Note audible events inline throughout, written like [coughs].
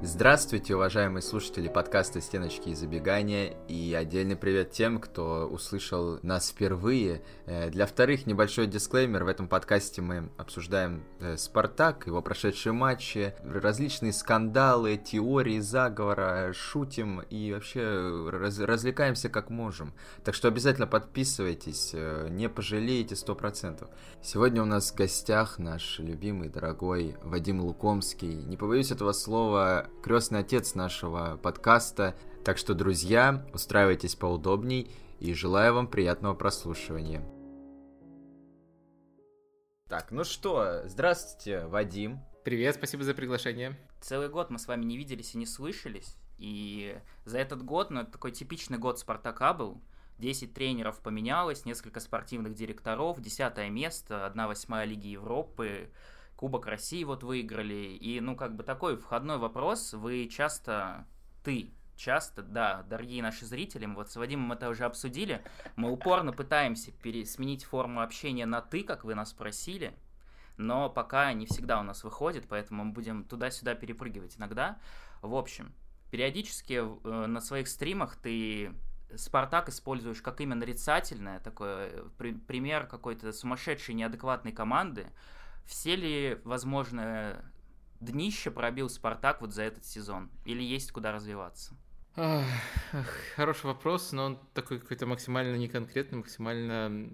Здравствуйте, уважаемые слушатели подкаста «Стеночки и забегания» и отдельный привет тем, кто услышал нас впервые. Э, для вторых небольшой дисклеймер. В этом подкасте мы обсуждаем э, «Спартак», его прошедшие матчи, различные скандалы, теории заговора, шутим и вообще раз развлекаемся как можем. Так что обязательно подписывайтесь, э, не пожалеете 100%. Сегодня у нас в гостях наш любимый, дорогой Вадим Лукомский. Не побоюсь этого слова, крестный отец нашего подкаста. Так что, друзья, устраивайтесь поудобней и желаю вам приятного прослушивания. Так, ну что, здравствуйте, Вадим. Привет, спасибо за приглашение. Целый год мы с вами не виделись и не слышались, и за этот год, ну, это такой типичный год Спартака был, 10 тренеров поменялось, несколько спортивных директоров, 10 место, 1 восьмая Лиги Европы, Кубок России вот выиграли. И, ну, как бы такой входной вопрос. Вы часто, ты часто, да, дорогие наши зрители, мы вот с Вадимом это уже обсудили, мы упорно пытаемся пересменить форму общения на «ты», как вы нас просили, но пока не всегда у нас выходит, поэтому мы будем туда-сюда перепрыгивать иногда. В общем, периодически э, на своих стримах ты Спартак используешь как именно нарицательное, такой э, при, пример какой-то сумасшедшей неадекватной команды, все ли возможно днище пробил Спартак вот за этот сезон? Или есть куда развиваться? Хороший вопрос, но он такой какой-то максимально неконкретный, максимально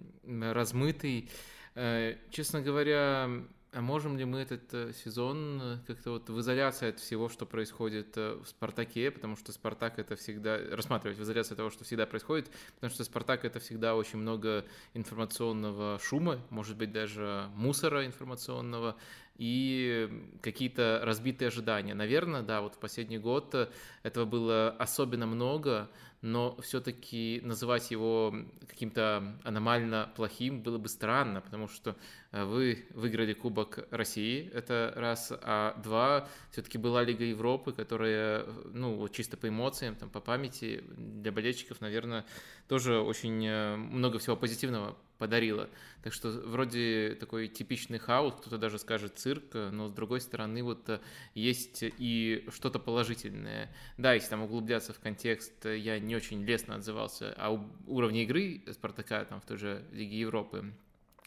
размытый. Э, честно говоря, а можем ли мы этот э, сезон э, как-то вот в изоляции от всего, что происходит в «Спартаке», потому что «Спартак» — это всегда... рассматривать в изоляции того, что всегда происходит, потому что «Спартак» — это всегда очень много информационного шума, может быть, даже мусора информационного, и какие-то разбитые ожидания. Наверное, да, вот в последний год этого было особенно много, но все-таки называть его каким-то аномально плохим было бы странно, потому что э, вы выиграли Кубок России, это раз, а два, все-таки была Лига Европы, которая, ну, чисто по эмоциям, там, по памяти, для болельщиков, наверное, тоже очень э, много всего позитивного подарила. Так что вроде такой типичный хаос, кто-то даже скажет цирк, но с другой стороны вот э, есть и что-то положительное. Да, если там углубляться в контекст, я не очень лестно отзывался о уровне игры Спартака там в той же Лиге Европы.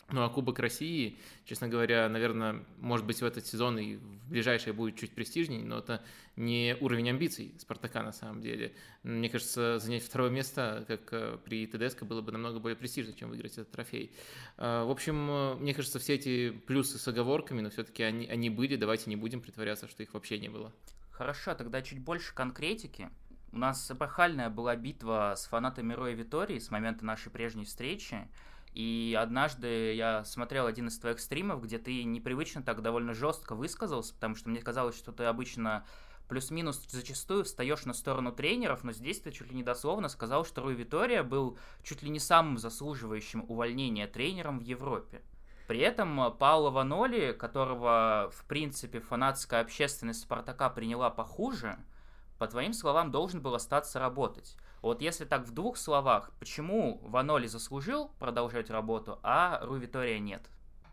Ну а Кубок России, честно говоря, наверное, может быть в этот сезон и в ближайшее будет чуть престижнее, но это не уровень амбиций Спартака на самом деле. Мне кажется, занять второе место, как э, при ТДСК, было бы намного более престижно, чем выиграть этот трофей. А, в общем, э, мне кажется, все эти плюсы с оговорками, но все-таки они, они были, давайте не будем притворяться, что их вообще не было. Хорошо, тогда чуть больше конкретики. У нас эпохальная была битва с фанатами Роя Витории с момента нашей прежней встречи. И однажды я смотрел один из твоих стримов, где ты непривычно так довольно жестко высказался, потому что мне казалось, что ты обычно плюс-минус зачастую встаешь на сторону тренеров, но здесь ты чуть ли не дословно сказал, что Руи Витория был чуть ли не самым заслуживающим увольнения тренером в Европе. При этом Пауло Ваноли, которого, в принципе, фанатская общественность Спартака приняла похуже, по твоим словам, должен был остаться работать. Вот если так в двух словах, почему Ваноли заслужил продолжать работу, а Ру Витория нет?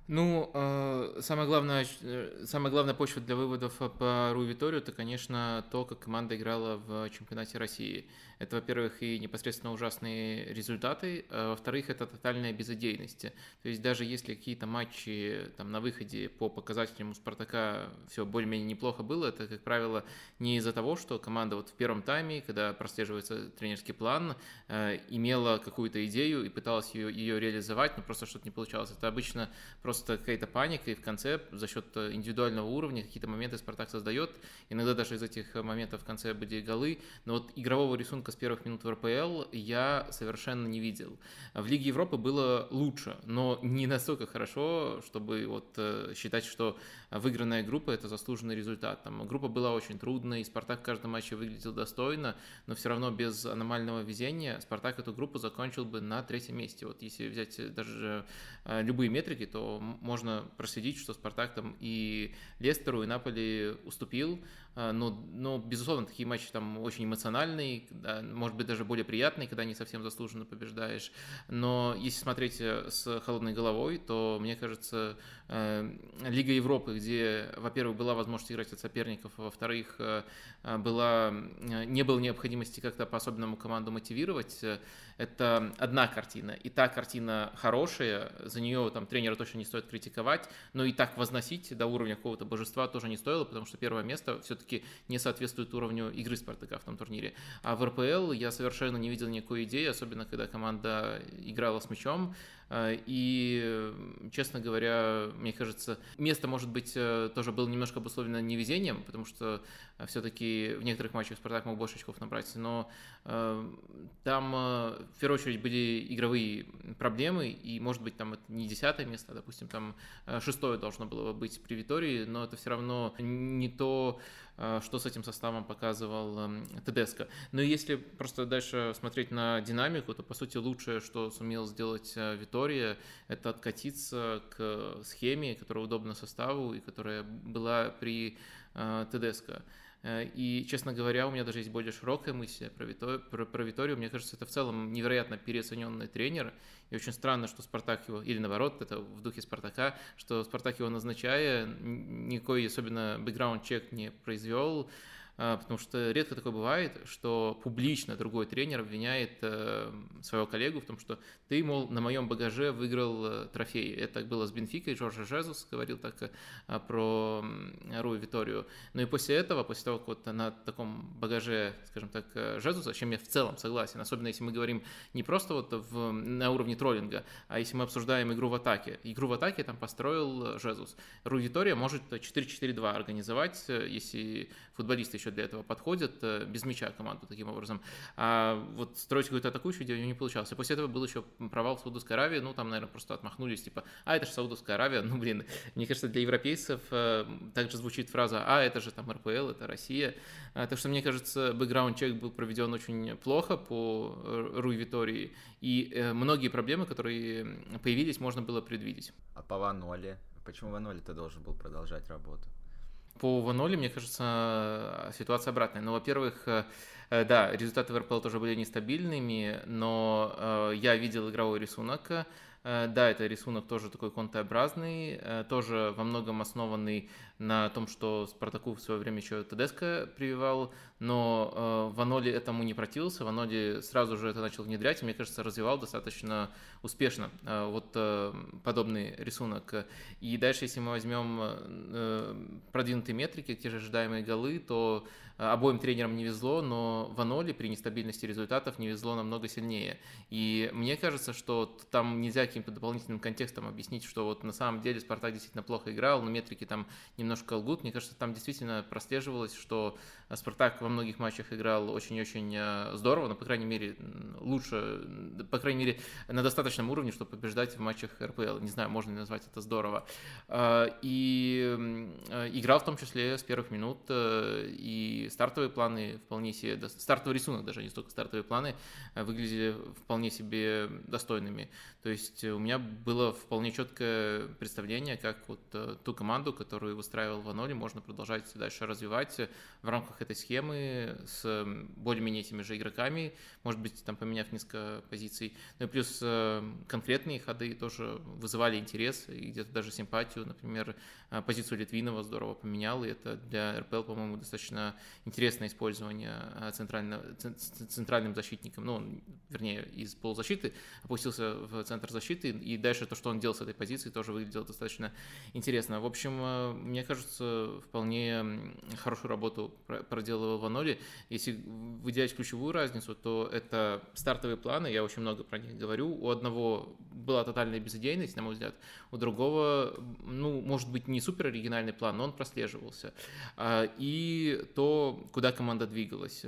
Ну, э, самое главное, э, самая главная почва для выводов по Ру Виторию, это, конечно, то, как команда играла в чемпионате России. Это, во-первых, и непосредственно ужасные результаты, а во-вторых, это тотальная безыдейность. То есть даже если какие-то матчи там на выходе по показателям у Спартака все более-менее неплохо было, это, как правило, не из-за того, что команда вот в первом тайме, когда прослеживается тренерский план, э, имела какую-то идею и пыталась ее, ее реализовать, но просто что-то не получалось. Это обычно просто какая-то паника, и в конце за счет индивидуального уровня какие-то моменты Спартак создает. Иногда даже из этих моментов в конце были голы, но вот игрового рисунка рисунка с первых минут в РПЛ я совершенно не видел. В Лиге Европы было лучше, но не настолько хорошо, чтобы вот э, считать, что выигранная группа – это заслуженный результат. Там группа была очень трудной, и Спартак в каждом матче выглядел достойно, но все равно без аномального везения Спартак эту группу закончил бы на третьем месте. Вот если взять даже э, любые метрики, то можно проследить, что Спартак там и Лестеру, и Наполи уступил, но, но, безусловно, такие матчи там очень эмоциональные, да, может быть, даже более приятные, когда не совсем заслуженно побеждаешь. Но если смотреть э, с холодной головой, то, мне кажется, Лига Европы, где, во-первых, была возможность играть от соперников, во-вторых, э, была, не было необходимости как-то по-особенному команду мотивировать, это одна картина. И та картина хорошая, за нее там тренера точно не стоит критиковать, но и так возносить до уровня какого-то божества тоже не стоило, потому что первое место все-таки не соответствует уровню игры Спартака в том турнире. А в РПЛ я совершенно не видел никакой идеи, особенно когда команда играла с мячом. А, и, честно говоря, мне кажется, место, может быть, э, тоже было немножко обусловлено невезением, потому что э, все-таки в некоторых матчах Спартак мог больше очков набрать, но э, там в первую очередь были игровые проблемы, и, может быть, там это не десятое место, а, допустим, там шестое должно было быть при Витории, но это все равно не то, что с этим составом показывал эм, Тедеско. Но если просто дальше смотреть на динамику, то, по сути, лучшее, что сумел сделать э, Витория, это откатиться к схеме, которая удобна составу и которая была при э, Тедеско. Э, и, честно говоря, у меня даже есть более широкая мысль про, Витор... про, про Виторию. Мне кажется, это в целом невероятно переоцененный тренер. И очень странно, что Спартак его, или наоборот, это в духе Спартака, что Спартак его назначая, никакой особенно бэкграунд-чек не произвел. А, потому что редко такое бывает, что публично другой тренер обвиняет э, своего коллегу в том, что ты, мол, на моем багаже выиграл э, трофей. Это было с Бенфикой, Джорджа Жезус говорил так э, про Руи Виторию. Но и после этого, после того, как вот на таком багаже, скажем так, Жезуса, с чем я в целом согласен, особенно если мы говорим не просто вот в, на уровне троллинга, а если мы обсуждаем игру в атаке. Игру в атаке там построил Жезус. Руи Витория может 4-4-2 организовать, если футболисты еще для этого подходят, э, без мяча команду таким образом. А вот строить какую-то атакующую идею не получалось. И после этого был еще провал в Саудовской Аравии, ну там, наверное, просто отмахнулись, типа, а это же Саудовская Аравия, ну блин, мне кажется, для европейцев э, также звучит фраза, а это же там РПЛ, это Россия. А, так что, мне кажется, бэкграунд-чек был проведен очень плохо по Руи Витории, и многие проблемы, которые появились, можно было предвидеть. А по Ваноле? Почему Ваноле-то должен был продолжать работу? По Ваноле, мне кажется, ситуация обратная. Ну, во-первых, э, да, результаты в РПЛ тоже были нестабильными, но э, я видел игровой рисунок, Э, да, это рисунок тоже такой контообразный, э, тоже во многом основанный на том, что Спартаку в свое время еще Тедеско прививал, но э, Ваноли этому не противился, Ваноли сразу же это начал внедрять, и, мне кажется, развивал достаточно успешно вот подобный рисунок. И дальше, если мы возьмем продвинутые метрики, те же ожидаемые голы, то обоим тренерам не везло, но Ваноли при нестабильности результатов не везло намного сильнее. И мне кажется, что там нельзя каким-то дополнительным контекстом объяснить, что вот на самом деле Спартак действительно плохо играл, но метрики там немножко лгут. Мне кажется, там действительно прослеживалось, что Спартак во многих матчах играл очень-очень э, здорово, но, по крайней мере, лучше, по крайней мере, на достаточном уровне, чтобы побеждать в матчах РПЛ. Не знаю, можно ли назвать это здорово. А, и э, играл в том числе с первых минут, э, и стартовые планы вполне себе, стартовый рисунок даже, не столько стартовые планы, выглядели вполне себе достойными. То есть у меня было вполне четкое представление, как вот э, ту команду, которую выстраивал Ваноли, можно продолжать дальше развивать в рамках этой схемы с более-менее этими же игроками, может быть, там поменяв несколько позиций. Ну и плюс э, конкретные ходы тоже вызывали интерес и где-то даже симпатию. Например, э, позицию Литвинова здорово поменял, и это для РПЛ, по-моему, достаточно интересное использование центрального, центральным защитником, ну, вернее, из полузащиты опустился в центр защиты, и дальше то, что он делал с этой позиции, тоже выглядело достаточно интересно. В общем, э, мне кажется, вполне хорошую работу проделывал Ваноли. Если выделять ключевую разницу, то это стартовые планы, я очень много про них говорю. У одного была тотальная безыдейность, на мой взгляд, у другого, ну, может быть, не супер оригинальный план, но он прослеживался. А, и то, куда команда двигалась.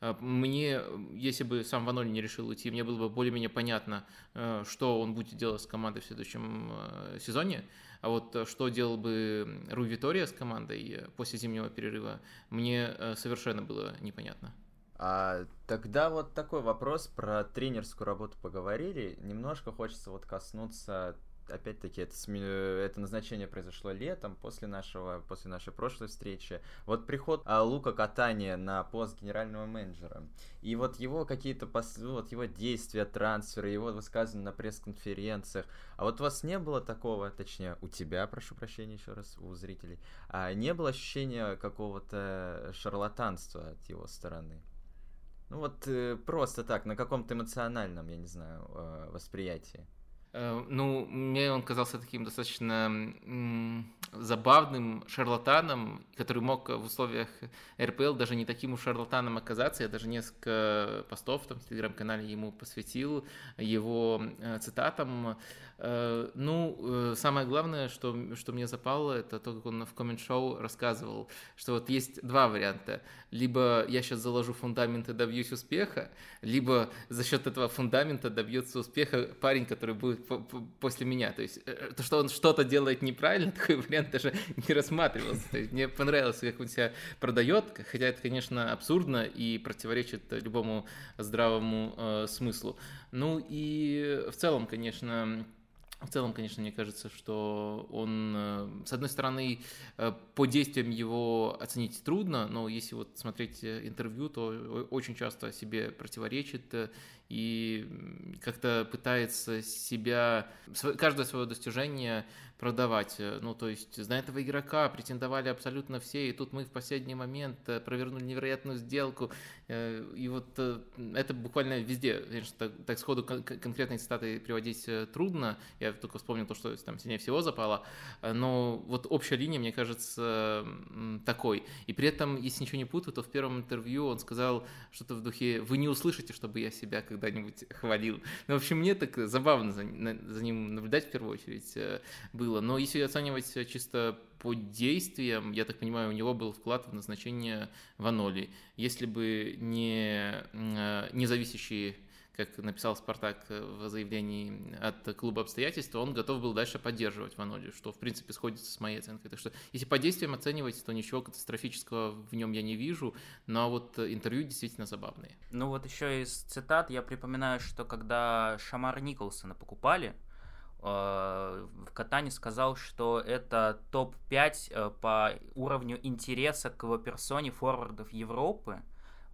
Э, мне, если бы сам Ваноли не решил уйти, мне было бы более-менее понятно, э, что он будет делать с командой в следующем э, сезоне. А вот что делал бы Руй Витория с командой после зимнего перерыва, мне совершенно было непонятно. А тогда вот такой вопрос про тренерскую работу поговорили. Немножко хочется вот коснуться опять-таки, это, это назначение произошло летом, после нашего, после нашей прошлой встречи. Вот приход а, Лука Катани на пост генерального менеджера, и вот его какие-то, ну, вот его действия, трансферы, его высказывания на пресс-конференциях. А вот у вас не было такого, точнее, у тебя, прошу прощения еще раз, у зрителей, а не было ощущения какого-то шарлатанства от его стороны? Ну вот э, просто так, на каком-то эмоциональном, я не знаю, э, восприятии. Э, ну, мне он казался таким достаточно забавным шарлатаном, который мог в условиях РПЛ даже не таким уж шарлатаном оказаться. Я даже несколько постов там в телеграм-канале ему посвятил его цитатам. Э, ну, э, самое главное, что, что мне запало, это то, как он в коммент-шоу рассказывал, что вот есть два варианта. Либо я сейчас заложу фундамент и добьюсь успеха, либо за счет этого фундамента добьется успеха парень, который будет после меня. То есть э, то, что он что-то делает неправильно, [laughs] такой вариант даже [laughs] не рассматривался. То есть мне понравилось, как он себя продает, хотя это, конечно, абсурдно и противоречит любому здравому э, смыслу. Ну и в целом, конечно, в целом, конечно, мне кажется, что он, э, с одной стороны, э, по действиям его оценить трудно, но если вот смотреть э, интервью, то очень часто себе противоречит и как-то пытается себя, каждое свое достижение продавать. Ну, то есть на этого игрока претендовали абсолютно все, и тут мы в последний момент э, провернули невероятную сделку. Э, и вот э, это буквально везде, конечно, так, так сходу конкретные цитаты приводить трудно. Я только вспомнил то, что там сильнее всего запало. Но вот общая линия, мне кажется, такой. И при этом, если ничего не путаю, то в первом интервью он сказал что-то в духе «Вы не услышите, чтобы я себя когда-нибудь хвалил». Ну, в общем, мне так забавно за, за ним наблюдать в первую очередь было было. Но если оценивать чисто по действиям, я так понимаю, у него был вклад в назначение Ваноли. Если бы не э, независящие как написал Спартак в заявлении от клуба обстоятельства, он готов был дальше поддерживать Ваноли, что, в принципе, сходится с моей оценкой. Так что, если по действиям оценивать, то ничего катастрофического в нем я не вижу, но вот интервью действительно забавные. Ну вот еще из цитат я припоминаю, что когда Шамар Николсона покупали, Э, в Катане сказал, что это топ-5 э, по уровню интереса к его персоне форвардов Европы.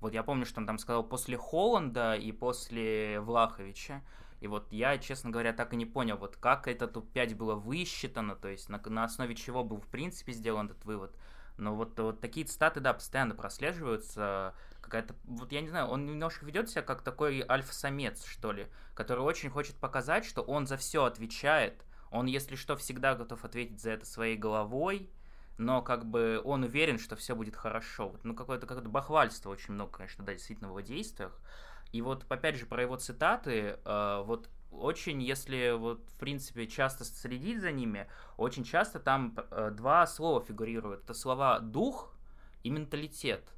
Вот я помню, что он там сказал после Холланда и после Влаховича. И вот я, честно говоря, так и не понял, вот как это топ-5 было высчитано, то есть на, на основе чего был в принципе сделан этот вывод. Но вот, вот такие цитаты, да, постоянно прослеживаются. Какая-то, вот я не знаю, он немножко ведет себя как такой альфа-самец, что ли, который очень хочет показать, что он за все отвечает. Он, если что, всегда готов ответить за это своей головой, но как бы он уверен, что все будет хорошо. Ну, какое-то какое бахвальство очень много, конечно, да, действительно в его действиях. И вот, опять же, про его цитаты, э, вот очень, если вот, в принципе, часто следить за ними, очень часто там э, два слова фигурируют. Это слова «дух» и «менталитет».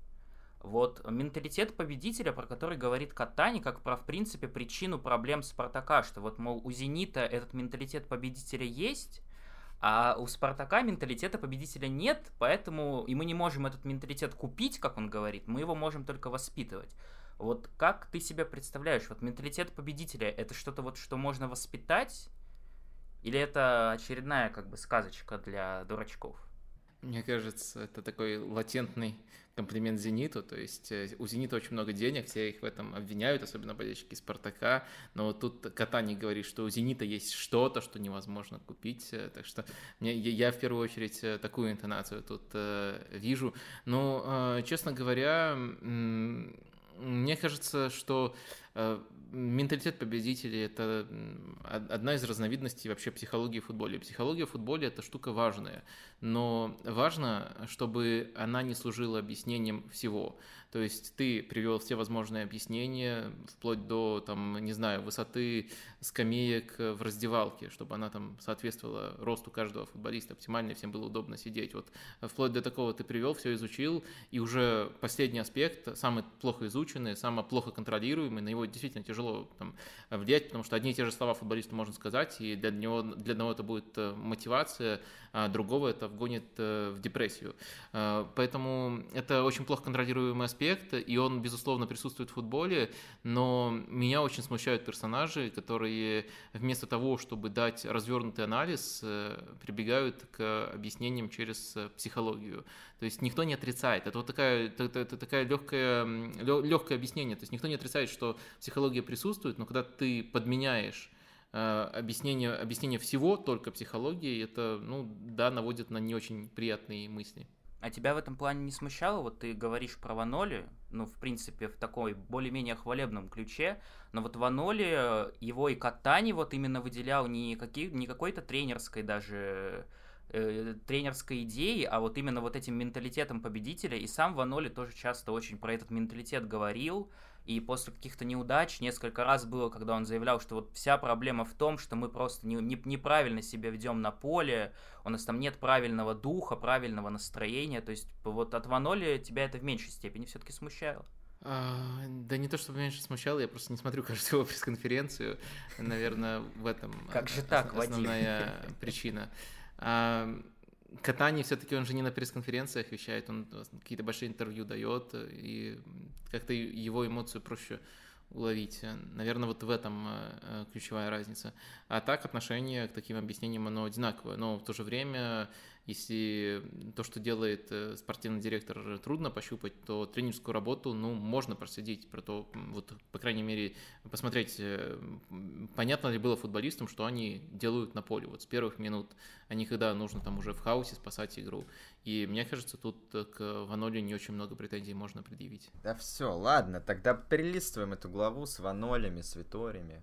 Вот менталитет победителя, про который говорит Катани, как про, в принципе, причину проблем Спартака, что вот, мол, у Зенита этот менталитет победителя есть, а у Спартака менталитета победителя нет, поэтому и мы не можем этот менталитет купить, как он говорит, мы его можем только воспитывать. Вот как ты себя представляешь? Вот менталитет победителя это что-то вот, что можно воспитать? Или это очередная как бы сказочка для дурачков? Мне кажется, это такой латентный комплимент «Зениту», то есть э, у «Зенита» очень много денег, все их в этом обвиняют, особенно болельщики «Спартака», но вот тут Катани говорит, что у «Зенита» есть что-то, что невозможно купить, э, так что мне, я в первую очередь э, такую интонацию тут вижу, но, честно говоря, мне кажется, что э, менталитет победителей – это одна из разновидностей вообще психологии в футболе. Психология в футболе – это штука важная, но важно, чтобы она не служила объяснением всего. То есть ты привел все возможные объяснения, вплоть до, там, не знаю, высоты скамеек в раздевалке, чтобы она там соответствовала росту каждого футболиста оптимально, всем было удобно сидеть. Вот вплоть до такого ты привел, все изучил, и уже последний аспект, самый плохо изученный, самый плохо контролируемый, на его него действительно тяжело там, влиять, потому что одни и те же слова футболисту можно сказать, и для него для одного это будет мотивация, а другого это вгонит в депрессию. Поэтому это очень плохо контролируемый аспект, и он, безусловно, присутствует в футболе, но меня очень смущают персонажи, которые вместо того, чтобы дать развернутый анализ, прибегают к объяснениям через психологию. То есть никто не отрицает. Это вот такая, это, это такая легкая, легкое объяснение. То есть никто не отрицает, что психология присутствует, но когда ты подменяешь э, объяснение, объяснение всего только психологии, это, ну, да, наводит на не очень приятные мысли. А тебя в этом плане не смущало? Вот ты говоришь про Ваноли, ну, в принципе, в такой более-менее хвалебном ключе, но вот Ваноли, его и Катани вот именно выделял не, какие, не какой-то тренерской даже э, тренерской идеей, а вот именно вот этим менталитетом победителя. И сам Ваноли тоже часто очень про этот менталитет говорил. И после каких-то неудач несколько раз было, когда он заявлял, что вот вся проблема в том, что мы просто не, не, неправильно себя ведем на поле, у нас там нет правильного духа, правильного настроения. То есть вот от Ваноли тебя это в меньшей степени все-таки смущало. А, да не то, чтобы меня смущало, я просто не смотрю, кажется, его пресс-конференцию. Наверное, в этом как же так, основная Вадим? причина. Катани все-таки он же не на пресс-конференциях вещает, он какие-то большие интервью дает, и как-то его эмоцию проще уловить. Наверное, вот в этом э, ключевая разница. А так отношение к таким объяснениям, оно одинаковое, но в то же время если то, что делает э, спортивный директор, трудно пощупать, то тренерскую работу, ну, можно проследить, про то, вот, по крайней мере, посмотреть, э, понятно ли было футболистам, что они делают на поле, вот с первых минут, а не когда нужно там уже в хаосе спасать игру. И мне кажется, тут к Ваноле не очень много претензий можно предъявить. Да все, ладно, тогда перелистываем эту главу с Ванолями, с Виториями.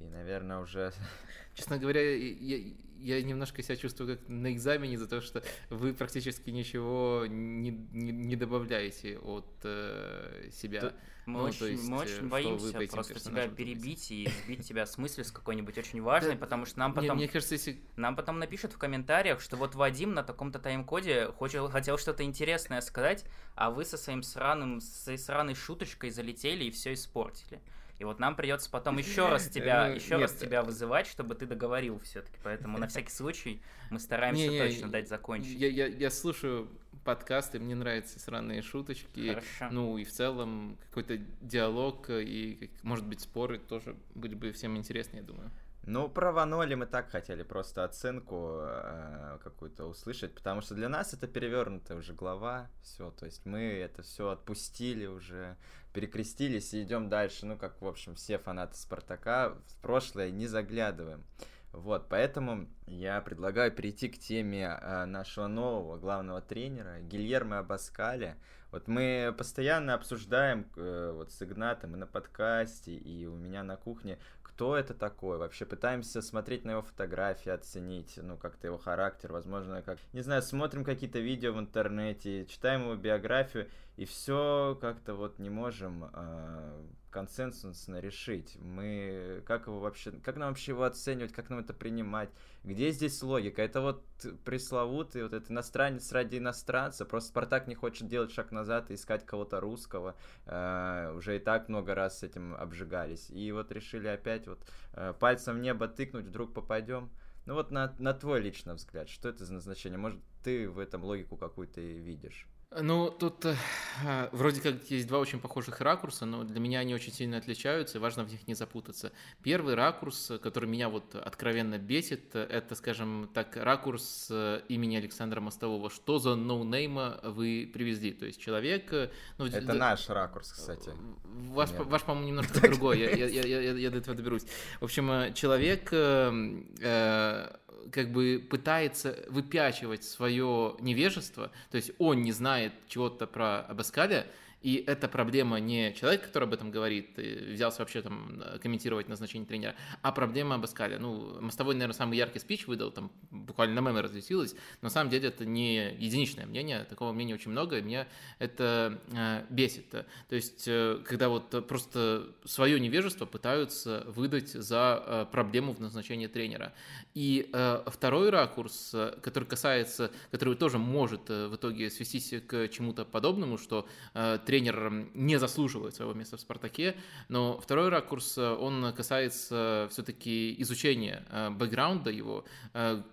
И, наверное, уже... [laughs] Честно говоря, я, я немножко себя чувствую как на экзамене за то, что вы практически ничего не, не, не добавляете от э, себя. Тут мы ну, очень, есть, мы очень боимся просто тебя перебить и сбить тебя с мысли с какой-нибудь очень важной, да, потому что нам потом... Мне, мне кажется, если... Нам потом напишут в комментариях, что вот Вадим на таком-то тайм-коде хотел, хотел что-то интересное сказать, а вы со своим сраным, со своей сраной шуточкой залетели и все испортили. И вот нам придется потом еще раз тебя, еще раз тебя вызывать, чтобы ты договорил все-таки. Поэтому на всякий случай мы стараемся точно дать закончить. Я, я, я слушаю подкасты, мне нравятся сраные шуточки. Хорошо. Ну и в целом какой-то диалог и, может быть, споры тоже были бы всем интересны, я думаю. Ну, про Ваноли мы так хотели просто оценку э, какую-то услышать, потому что для нас это перевернутая уже глава, все, то есть мы это все отпустили уже, перекрестились и идем дальше, ну, как, в общем, все фанаты Спартака, в прошлое не заглядываем. Вот, поэтому я предлагаю перейти к теме э, нашего нового главного тренера Гильермо Абаскаля. Вот мы постоянно обсуждаем э, вот с Игнатом и на подкасте, и у меня на кухне кто это такой, вообще пытаемся смотреть на его фотографии, оценить, ну, как-то его характер, возможно, как, не знаю, смотрим какие-то видео в интернете, читаем его биографию, и все как-то вот не можем э, консенсусно решить. Мы, как его вообще, как нам вообще его оценивать, как нам это принимать, где здесь логика? Это вот пресловутый вот этот иностранец ради иностранца, просто Спартак не хочет делать шаг назад и искать кого-то русского, э, уже и так много раз с этим обжигались, и вот решили опять вот э, пальцем в небо тыкнуть, вдруг попадем. Ну вот на, на твой личный взгляд, что это за назначение? Может, ты в этом логику какую-то видишь? Ну, тут э, вроде как есть два очень похожих ракурса, но для меня они очень сильно отличаются, и важно в них не запутаться. Первый ракурс, который меня вот откровенно бесит, это, скажем так, ракурс э, имени Александра Мостового. Что за ноунейма вы привезли? То есть человек... Э, ну, это да, наш ракурс, кстати. Ваш, ваш по-моему, немножко другой, я, я, я, я, я до этого доберусь. В общем, человек... Э, как бы пытается выпячивать свое невежество, то есть он не знает чего-то про Абаскаля, и это проблема не человека, который об этом говорит, взялся вообще там э, комментировать назначение тренера, а проблема Абаскаля. Ну, Мостовой, наверное, самый яркий спич выдал, там буквально на меме разлетелось. На самом деле это не единичное мнение, такого мнения очень много, и меня это э, бесит. То есть, э, когда вот просто свое невежество пытаются выдать за э, проблему в назначении тренера. И э, второй ракурс, э, который касается, который тоже может э, в итоге свестись к чему-то подобному, что э, тренер не заслуживает своего места в «Спартаке», но второй ракурс, он касается все-таки изучения бэкграунда его,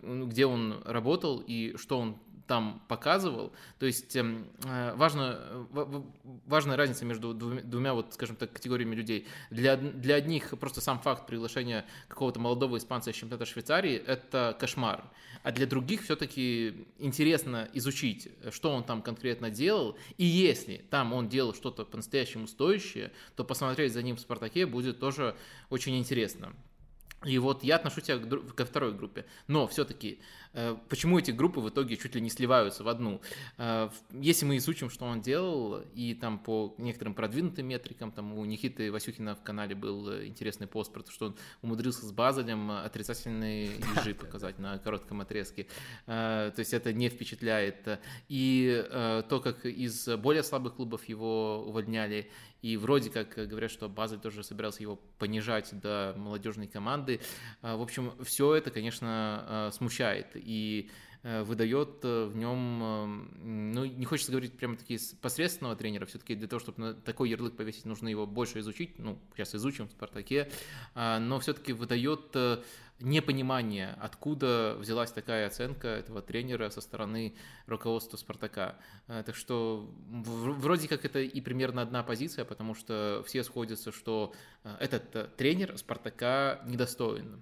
где он работал и что он там показывал. То есть эм, э, важно, важная разница между двумя, двумя, вот, скажем так, категориями людей. Для, для одних просто сам факт приглашения какого-то молодого испанца из чемпионата Швейцарии – это кошмар. А для других все-таки интересно изучить, что он там конкретно делал. И если там он делал что-то по-настоящему стоящее, то посмотреть за ним в «Спартаке» будет тоже очень интересно. И вот я отношу себя ко второй группе. Но все-таки Э, почему эти группы в итоге чуть ли не сливаются в одну? Э, если мы изучим, что он делал, и там по некоторым продвинутым метрикам, там у Никиты Васюхина в канале был э, интересный пост про то, что он умудрился с Базелем отрицательные ежи [laughs] показать на коротком отрезке. То есть это не впечатляет. И то, как из более слабых клубов его увольняли, и вроде как говорят, что Базель тоже собирался его понижать до молодежной команды. В общем, все это, конечно, смущает. И выдает э, в нем, эм, ну, не хочется говорить прямо таки посредственного тренера, все-таки для того, чтобы на такой ярлык повесить, нужно его больше изучить, ну, сейчас изучим в «Спартаке», а, но все-таки выдает э, непонимание, откуда взялась такая оценка этого тренера со стороны руководства «Спартака». Так что вроде как это и примерно одна позиция, потому что все сходятся, что этот тренер «Спартака» недостоин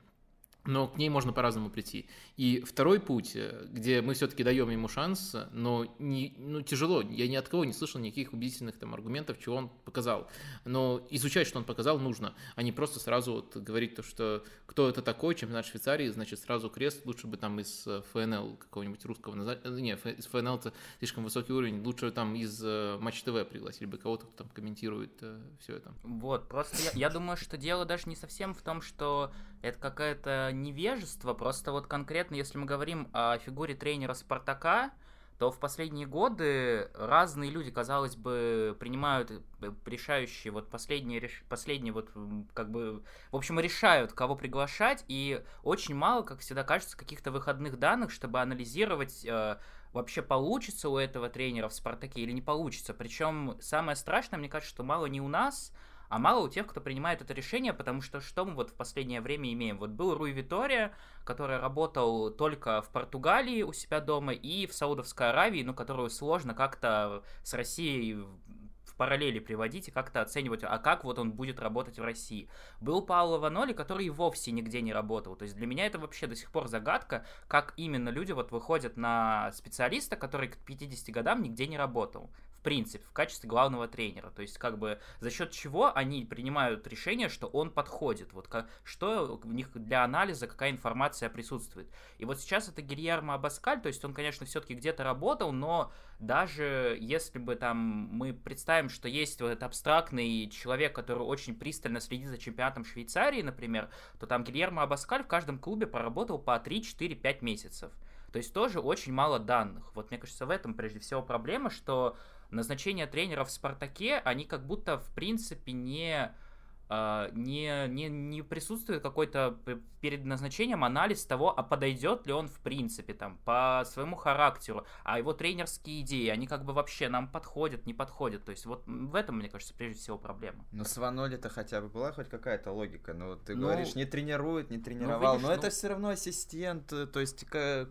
но к ней можно по-разному прийти. И второй путь, э, где мы все-таки даем ему шанс, но не, ну, тяжело. Я ни от кого не слышал никаких убедительных там аргументов, чего он показал. Но изучать, что он показал, нужно, а не просто сразу вот говорить то, что кто это такой, чемпионат Швейцарии, значит, сразу крест, лучше бы там из э, ФНЛ какого-нибудь русского, э, не, из ФНЛ это слишком высокий уровень, лучше там из Матч ТВ пригласили бы кого-то, кто там комментирует все это. Вот, просто я, я думаю, что дело даже не совсем в том, что это какое-то невежество, просто вот конкретно, если мы говорим о фигуре тренера Спартака, то в последние годы разные люди, казалось бы, принимают э, решающие, вот последние, последние вот как бы, в общем, решают, кого приглашать, и очень мало, как всегда кажется, каких-то выходных данных, чтобы анализировать э, вообще получится у этого тренера в Спартаке или не получится. Причем самое страшное, мне кажется, что мало не у нас, а мало у тех, кто принимает это решение, потому что что мы вот в последнее время имеем? Вот был Руи Витория, который работал только в Португалии у себя дома и в Саудовской Аравии, ну, которую сложно как-то с Россией в параллели приводить и как-то оценивать, а как вот он будет работать в России. Был Пауло Ваноли, который вовсе нигде не работал. То есть для меня это вообще до сих пор загадка, как именно люди вот выходят на специалиста, который к 50 годам нигде не работал принципе, в качестве главного тренера. То есть, как бы, за счет чего они принимают решение, что он подходит, вот как, что у них для анализа, какая информация присутствует. И вот сейчас это Гильермо Абаскаль, то есть он, конечно, все-таки где-то работал, но даже если бы там мы представим, что есть вот этот абстрактный человек, который очень пристально следит за чемпионатом Швейцарии, например, то там Гильермо Абаскаль в каждом клубе проработал по 3, 4, 5 месяцев. То есть тоже очень мало данных. Вот мне кажется, в этом прежде всего проблема, что назначения тренеров в «Спартаке», они как будто, в принципе, не не, не, не присутствует какой-то перед назначением анализ того, а подойдет ли он в принципе там по своему характеру, а его тренерские идеи, они как бы вообще нам подходят, не подходят. То есть вот в этом, мне кажется, прежде всего проблема. Ну, с Ваноли-то хотя бы была хоть какая-то логика. Ну, ты ну, говоришь, не тренирует, не ну, тренировал, ну, видишь, но ну... это все равно ассистент, э, то есть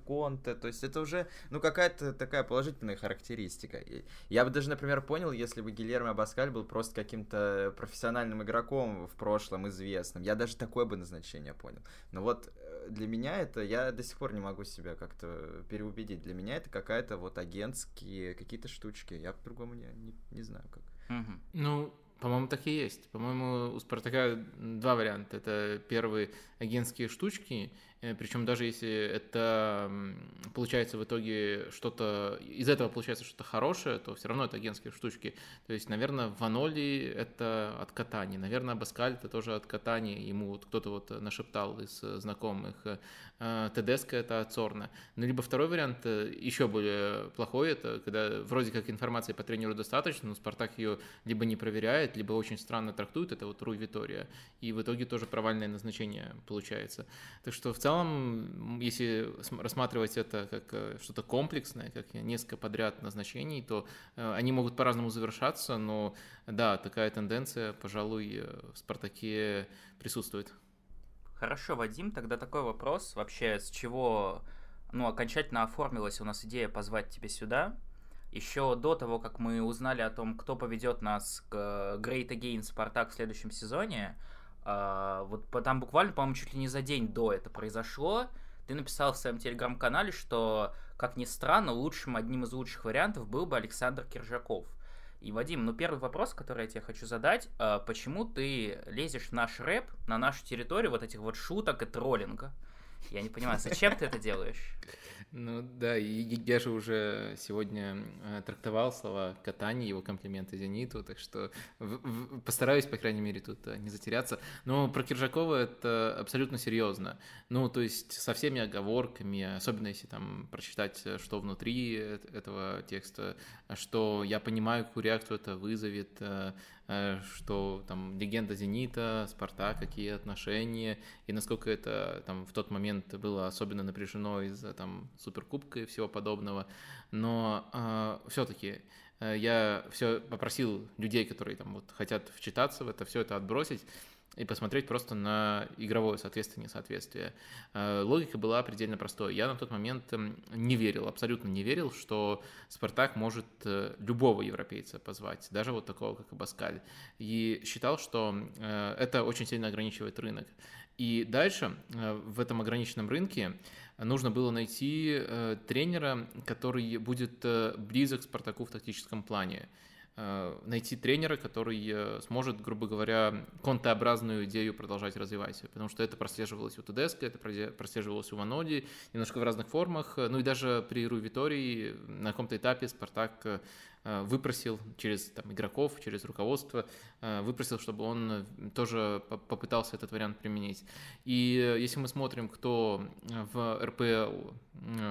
конте, то есть это уже, ну, какая-то такая положительная характеристика. Я бы даже, например, понял, если бы Гильермо Абаскаль был просто каким-то профессиональным игроком, в прошлом известным. Я даже такое бы назначение понял. Но вот э, для меня это, я до сих пор не могу себя как-то переубедить. Для меня это какая-то вот агентские какие-то штучки. Я по-другому не, не, не знаю как. Угу. Ну, по-моему, так и есть. По-моему, у Спартака два варианта. Это первые агентские штучки, Причем даже если это получается в итоге что-то, из этого получается что-то хорошее, то все равно это агентские штучки. То есть, наверное, Ваноли это от катания, наверное, Баскаль это тоже от катания, ему вот кто-то вот нашептал из знакомых. Э, Тедеско это от Сорна. Ну, либо второй вариант э, еще более плохой, это когда вроде как информации по тренеру достаточно, но Спартак ее либо не проверяет, либо очень странно трактует, это вот Руй Витория, и в итоге тоже провальное назначение получается. Так что в целом целом, если рассматривать это как э, что-то комплексное, как несколько подряд назначений, то э, они могут по-разному завершаться, но да, такая тенденция, пожалуй, в «Спартаке» присутствует. Хорошо, Вадим, тогда такой вопрос. Вообще, с чего ну, окончательно оформилась у нас идея позвать тебя сюда? Еще до того, как мы узнали о том, кто поведет нас к Great Again Спартак в следующем сезоне, а, вот там буквально, по-моему, чуть ли не за день до это произошло, ты написал в своем телеграм-канале, что, как ни странно, лучшим, одним из лучших вариантов был бы Александр Киржаков. И, Вадим, ну первый вопрос, который я тебе хочу задать, а почему ты лезешь в наш рэп, на нашу территорию вот этих вот шуток и троллинга? Я не понимаю, зачем ты это делаешь? Ну да, и я же уже сегодня э, трактовал слова Катани, его комплименты Зениту, так что постараюсь, по крайней мере, тут э, не затеряться. Но про Киржакова это абсолютно серьезно. Ну, то есть со всеми оговорками, особенно если там прочитать, э, что внутри этого текста, что я понимаю, какую реакцию это вызовет, что там легенда Зенита, Спартак, какие отношения, и насколько это там в тот момент было особенно напряжено из-за там суперкубка и всего подобного. Но э, все-таки э, я все попросил людей, которые там вот хотят вчитаться в это, все это отбросить и посмотреть просто на игровое соответствие, несоответствие. Э, логика была предельно простой. Я на тот момент эм, не верил, абсолютно не верил, что Спартак может э, любого европейца позвать, даже вот такого, как Абаскаль. И считал, что э, это очень сильно ограничивает рынок. И дальше в этом ограниченном рынке нужно было найти тренера, который будет близок к Спартаку в тактическом плане. Э, найти тренера, который э, сможет, грубо говоря, контообразную идею продолжать развивать. Потому что это прослеживалось у Тедеско, это прослеживалось у Ваноди, немножко в разных формах. Ну и даже при Ру Витории на каком-то этапе Спартак э, Э, выпросил через там, игроков, через руководство, э, выпросил, чтобы он тоже попытался этот вариант применить. И э, если мы смотрим, кто в РПЛ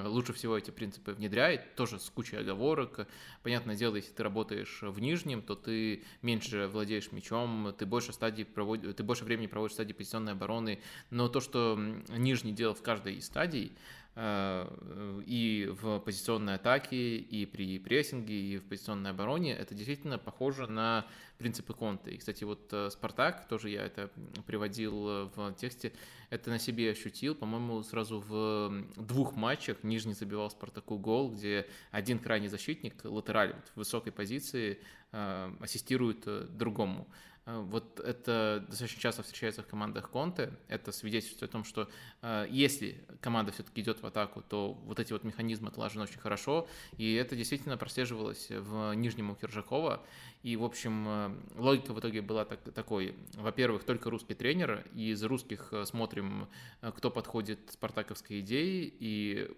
лучше всего эти принципы внедряет, тоже с кучей оговорок. Понятное дело, если ты работаешь в нижнем, то ты меньше владеешь мячом, ты больше, стадий проводишь, ты больше времени проводишь в стадии позиционной обороны. Но то, что нижний делал в каждой из стадий, Э, и в позиционной атаке, и при прессинге, и в позиционной обороне, это действительно похоже на принципы Конта. И, кстати, вот э, Спартак, тоже я это приводил в тексте, это на себе ощутил, по-моему, сразу в двух матчах Нижний забивал Спартаку гол, где один крайний защитник, латераль в высокой позиции, э, ассистирует другому. Э, вот это достаточно часто встречается в командах Конте. Это свидетельствует о том, что э, если команда все-таки идет в атаку, то вот эти вот механизмы отлажены очень хорошо. И это действительно прослеживалось в Нижнем у Киржакова. И, в общем, э, логика в итоге была так, такой. Во-первых, только русский тренер, и из русских э, смотрим, э, кто подходит спартаковской идее, и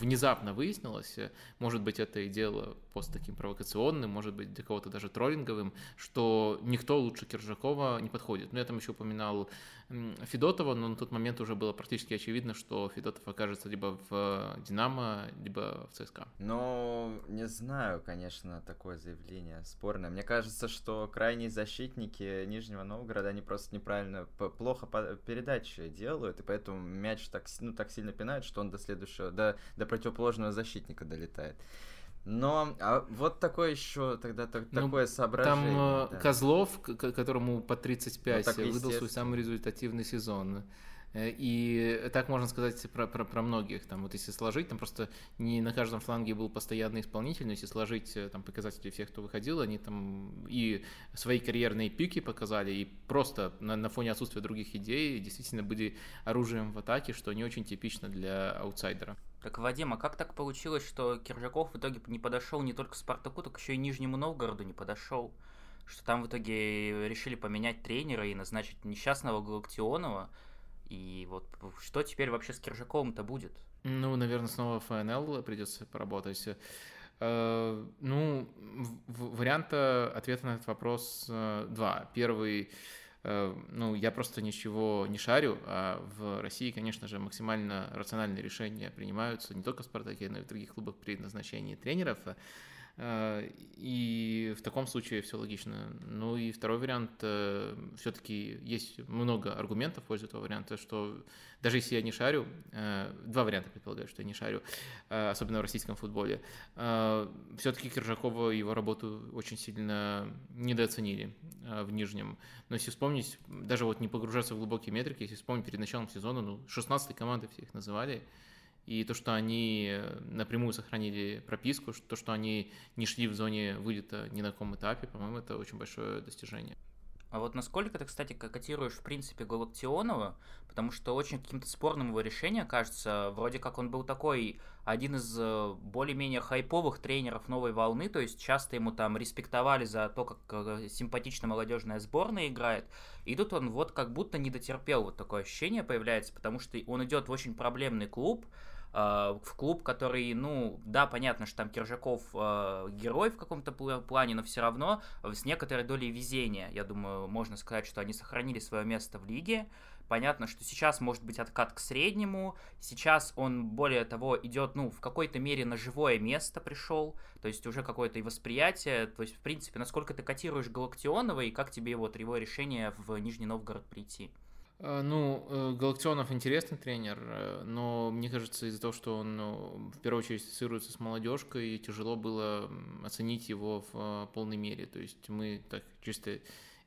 внезапно выяснилось, может быть, это и дело пост таким провокационным, может быть, для кого-то даже троллинговым, что никто лучше Киржакова не подходит. Ну, я там еще упоминал Федотова, но на тот момент уже было практически очевидно, что Федотов окажется либо в «Динамо», либо в ЦСКА. Ну, не знаю, конечно, такое заявление спорное. Мне кажется, что крайние защитники Нижнего Новгорода, они просто неправильно, плохо передачи делают, и поэтому мяч так, ну, так сильно пинают, что он до следующего, до, до противоположного защитника долетает. Но а вот такое еще тогда так, ну, такое соображение. Там э, да. Козлов, которому по 35, ну, выдал свой самый результативный сезон. Э, и так можно сказать про, про, про многих. Там, вот если сложить, там просто не на каждом фланге был постоянный исполнитель, но если сложить э, там, показатели всех, кто выходил, они там и свои карьерные пики показали, и просто на, на фоне отсутствия других идей действительно были оружием в атаке, что не очень типично для аутсайдера. Так, Вадим, а как так получилось, что Киржаков в итоге не подошел не только Спартаку, так еще и Нижнему Новгороду не подошел? Что там в итоге решили поменять тренера и назначить несчастного Галактионова? И вот что теперь вообще с Киржаковым-то будет? Ну, наверное, снова ФНЛ придется поработать. Э, ну, варианта ответа на этот вопрос э, два. Первый ну, я просто ничего не шарю, а в России, конечно же, максимально рациональные решения принимаются не только в «Спартаке», но и в других клубах при назначении тренеров. Э, и И в таком случае все логично. Ну и второй вариант, э, все-таки есть много аргументов в пользу этого варианта, что даже если я не шарю, э, два варианта предполагаю, что я не шарю, особенно в российском футболе, все-таки Киржакова его работу очень сильно недооценили в Нижнем. Но если вспомнить, даже вот не погружаться в глубокие метрики, если вспомнить перед началом сезона, ну, 16 команды все их называли, и то, что они э, напрямую сохранили прописку, то, что они не шли в зоне вылета ни на каком этапе, по-моему, это очень большое достижение. А вот насколько ты, кстати, котируешь, в принципе, Галактионова, потому что очень каким-то спорным его решение кажется, вроде как он был такой, один из э, более-менее хайповых тренеров новой волны, то есть часто ему там респектовали за то, как э, симпатично молодежная сборная играет, и тут он вот как будто не дотерпел, вот такое ощущение появляется, потому что он идет в очень проблемный клуб, в клуб, который, ну, да, понятно, что там Киржаков э, герой в каком-то плане, но все равно с некоторой долей везения, я думаю, можно сказать, что они сохранили свое место в лиге. Понятно, что сейчас может быть откат к среднему, сейчас он, более того, идет, ну, в какой-то мере на живое место пришел, то есть уже какое-то и восприятие, то есть, в принципе, насколько ты котируешь Галактионова и как тебе вот его решение в Нижний Новгород прийти? А, ну, э, Галактионов интересный тренер, э, но мне кажется, из-за того, что он ну, в первую очередь ассоциируется с молодежкой, тяжело было оценить его в э, полной мере. То есть мы так чисто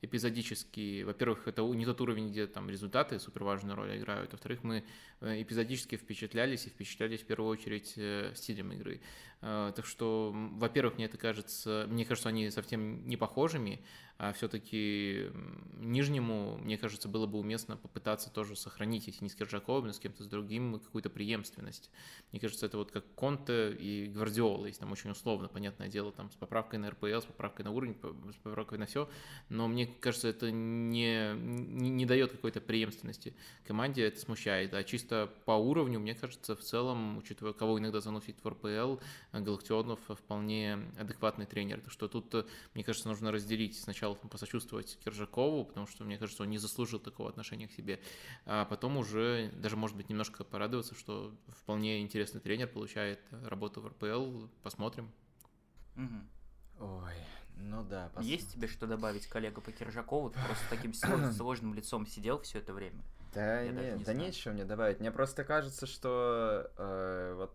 эпизодически, во-первых, это не тот уровень, где там результаты супер важную роль играют, во-вторых, мы эпизодически впечатлялись и впечатлялись в первую очередь стилем игры. Так что, во-первых, мне это кажется, мне кажется, они совсем не похожими, а все-таки Нижнему, мне кажется, было бы уместно попытаться тоже сохранить, если не с Киржаковым, но с кем-то с другим, какую-то преемственность. Мне кажется, это вот как Конте и Гвардиола, есть там очень условно, понятное дело, там с поправкой на РПЛ, с поправкой на уровень, с поправкой на все, но мне кажется, это не, не, не дает какой-то преемственности команде, это смущает, а чисто по уровню, мне кажется, в целом, учитывая, кого иногда заносит в РПЛ, Галактионов вполне адекватный тренер, так что тут, мне кажется, нужно разделить сначала посочувствовать Киржакову, потому что, мне кажется, он не заслужил такого отношения к себе, а потом уже даже, может быть, немножко порадоваться, что вполне интересный тренер получает работу в РПЛ. Посмотрим. Угу. Ой, ну да. Посмотрим. Есть тебе что добавить, коллега, по Киржакову? Ты просто таким [coughs] сложным лицом сидел все это время. Да, Я не, не да нечего мне добавить. Мне просто кажется, что э, вот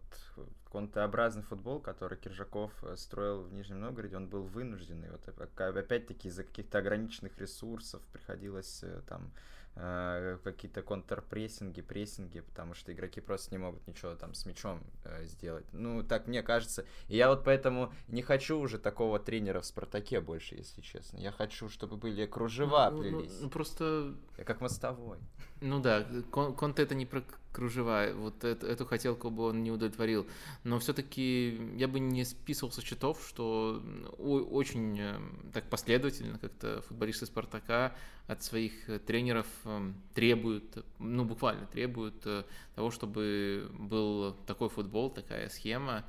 контообразный футбол, который Киржаков э, строил в Нижнем Новгороде, он был вынужденный. Вот опять-таки из-за каких-то ограниченных ресурсов приходилось э, там э, какие-то контрпрессинги, прессинги, потому что игроки просто не могут ничего там с мячом э, сделать. Ну, так мне кажется. И я вот поэтому не хочу уже такого тренера в Спартаке больше, если честно. Я хочу, чтобы были кружева ну плелись. Ну, ну, просто... Я как мостовой. Ну да, Конте это не про кружева, вот эту, эту хотелку бы он не удовлетворил. Но все-таки я бы не списывал со счетов, что очень э, так последовательно как-то футболисты Спартака от своих тренеров э, требуют, ну буквально требуют э, того, чтобы был такой футбол, такая схема,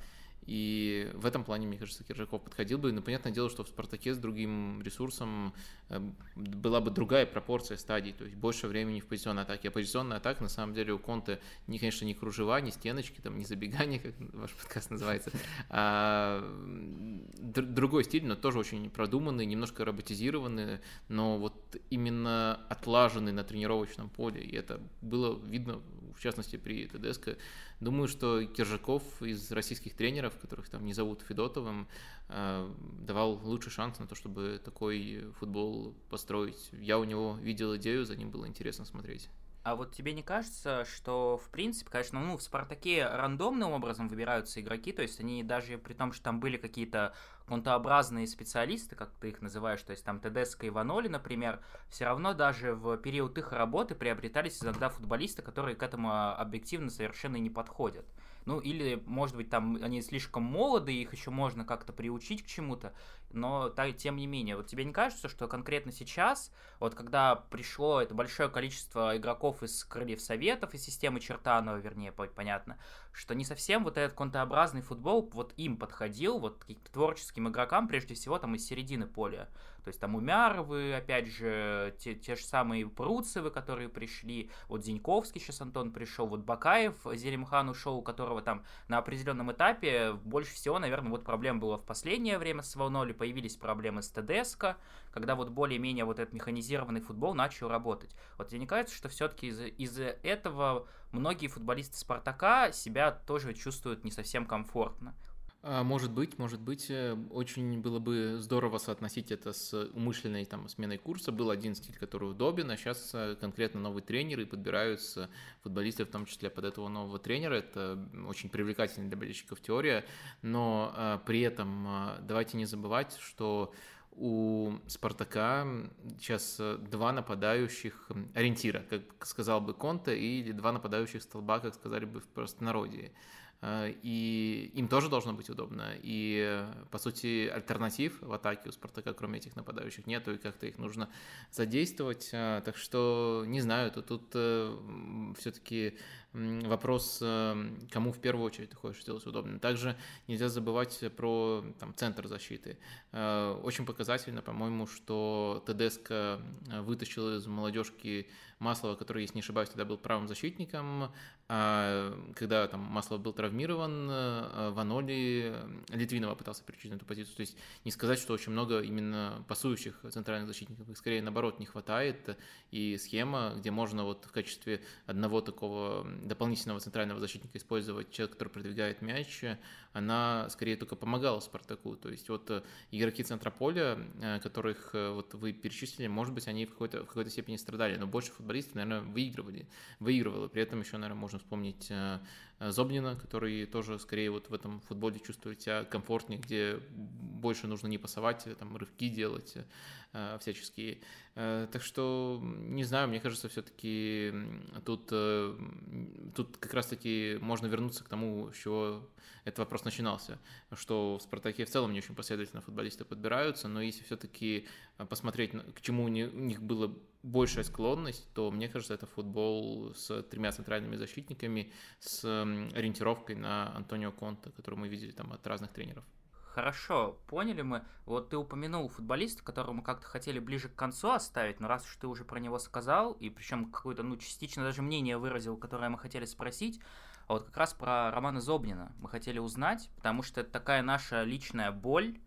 и в этом плане, мне кажется, Киржаков подходил бы. Но понятное дело, что в «Спартаке» с другим ресурсом э, была бы другая пропорция стадий, то есть больше времени в позиционной атаке. А позиционная атака, на самом деле, у Конте, не, конечно, не кружева, не стеночки, там, не забегания, [laughs] как ваш подкаст называется, а другой стиль, но тоже очень продуманный, немножко роботизированный, но вот именно отлаженный на тренировочном поле. И это было видно, в частности, при ТДСК Думаю, что Киржаков из российских тренеров, которых там не зовут Федотовым, э, давал лучший шанс на то, чтобы такой футбол построить. Я у него видел идею, за ним было интересно смотреть. А вот тебе не кажется, что, в принципе, конечно, ну, в «Спартаке» рандомным образом выбираются игроки, то есть они даже при том, что там были какие-то контообразные специалисты, как ты их называешь, то есть там Тедеско и Ваноли, например, все равно даже в период их работы приобретались иногда футболисты, которые к этому объективно совершенно не подходят. Ну, или, может быть, там они слишком молоды, их еще можно как-то приучить к чему-то, но так, тем не менее, вот тебе не кажется, что конкретно сейчас, вот когда пришло это большое количество игроков из Крыльев Советов, из системы Чертанова, вернее, понятно, что не совсем вот этот контообразный футбол вот им подходил, вот каким-то творческим игрокам, прежде всего там из середины поля. То есть там Умяровы, опять же, те, те же самые Пруцевы, которые пришли, вот Зиньковский сейчас Антон пришел, вот Бакаев, Зелимхан ушел, у которого там на определенном этапе больше всего, наверное, вот проблем было в последнее время с волной, появились проблемы с ТДСК, когда вот более-менее вот этот механизированный футбол начал работать. Вот мне кажется, что все-таки из- из этого многие футболисты Спартака себя тоже чувствуют не совсем комфортно. А, может быть, может быть, э, очень было бы здорово соотносить это с умышленной там сменой курса. Был один стиль, который удобен, а сейчас э, конкретно новый тренер и подбираются футболисты, в том числе под этого нового тренера. Это очень привлекательная для болельщиков теория, но а, при этом давайте не забывать, что у Спартака сейчас два нападающих ориентира, как сказал бы Конте, или два нападающих столба, как сказали бы в простонародье. Э, и им тоже должно быть удобно. И, по сути, альтернатив в атаке у Спартака, кроме этих нападающих, нету, и как-то их нужно задействовать. Э, так что, не знаю, тут, тут э, все-таки вопрос, кому в первую очередь ты хочешь сделать удобно. Также нельзя забывать про там, центр защиты. Очень показательно, по-моему, что ТДСК вытащил из молодежки Маслова, который, если не ошибаюсь, тогда был правым защитником, а когда там Маслов был травмирован, э, Ваноли Литвинова пытался переключить на эту позицию. То есть не сказать, что очень много именно пасующих центральных защитников, их скорее наоборот не хватает, и схема, где можно вот в качестве одного такого дополнительного центрального защитника использовать человека, который продвигает мяч, она скорее только помогала Спартаку. То есть вот э, игроки центра поля, э, которых вот вы перечислили, может быть, они в какой-то, в какой-то степени страдали, но больше футболистов, наверное, выигрывали, выигрывало. При этом еще, наверное, можно вспомнить э, э, Зобнина, который тоже скорее вот в этом футболе чувствует себя комфортнее, где больше нужно не пасовать, а там рывки делать э, всяческие. Так что, не знаю, мне кажется, все-таки тут, тут как раз-таки можно вернуться к тому, с чего этот вопрос начинался, что в «Спартаке» в целом не очень последовательно футболисты подбираются, но если все-таки посмотреть, к чему у них было большая склонность, то мне кажется, это футбол с тремя центральными защитниками, с ориентировкой на Антонио Конта, который мы видели там от разных тренеров. Хорошо, поняли мы. Вот ты упомянул футболиста, которого мы как-то хотели ближе к концу оставить, но раз уж ты уже про него сказал, и причем какое-то, ну, частично даже мнение выразил, которое мы хотели спросить, а вот как раз про Романа Зобнина мы хотели узнать, потому что это такая наша личная боль,